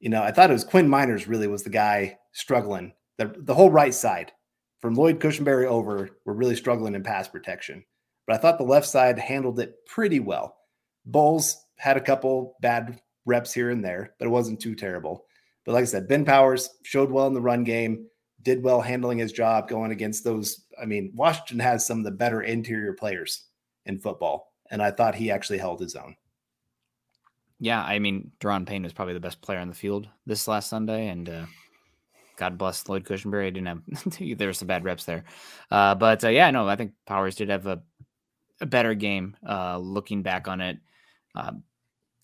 You know, I thought it was Quinn Meinerz really was the guy struggling. The, the whole right side from Lloyd Cushenberry over were really struggling in pass protection. But I thought the left side handled it pretty well. Bolles had a couple bad reps here and there, but it wasn't too terrible. But like I said, Ben Powers showed well in the run game, did well handling his job going against those. I mean, Washington has some of the better interior players in football and I thought he actually held his own. Yeah, I mean, Daron Payne was probably the best player on the field this last Sunday, and uh, God bless Lloyd Cushenberry. I didn't have there were some bad reps there, uh, but uh, yeah, no, I think Powers did have a, a better game. Uh, looking back on it, um,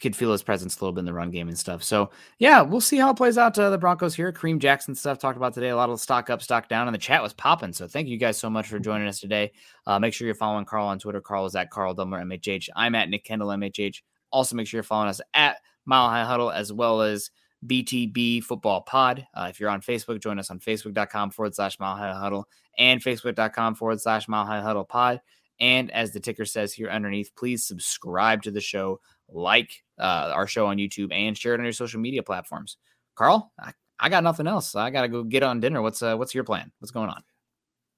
could feel his presence a little bit in the run game and stuff. So yeah, we'll see how it plays out to the Broncos here. Kareem Jackson stuff talked about today. A lot of stock up, stock down, and the chat was popping. So thank you guys so much for joining us today. Uh, make sure you're following Carl on Twitter. Carl is at Carl Dumler MHH. I'm at Nick Kendell MHH. Also make sure you're following us at Mile High Huddle as well as BTB Football Pod. Uh, if you're on Facebook, join us on Facebook.com forward slash Mile High Huddle and Facebook.com forward slash Mile High Huddle Pod. And as the ticker says here underneath, please subscribe to the show like uh, our show on YouTube, and share it on your social media platforms. Carl, I, I got nothing else. I got to go get on dinner. What's uh, what's your plan? What's going on?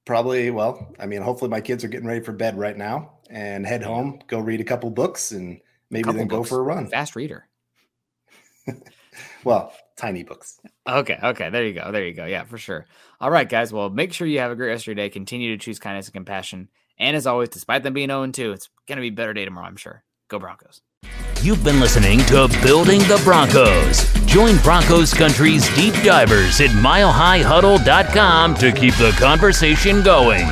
Probably, well, I mean, hopefully my kids are getting ready for bed right now and head home, go read a couple books, and maybe then books. go for a run. Fast reader. well, tiny books. Okay, okay, there you go, there you go. Yeah, for sure. All right, guys. Well, make sure you have a great rest of your day. Continue to choose kindness and compassion. And as always, despite them being 0 2, it's going to be a better day tomorrow, I'm sure. Go Broncos. You've been listening to Building the Broncos. Join Broncos Country's deep divers at milehighhuddle.com to keep the conversation going.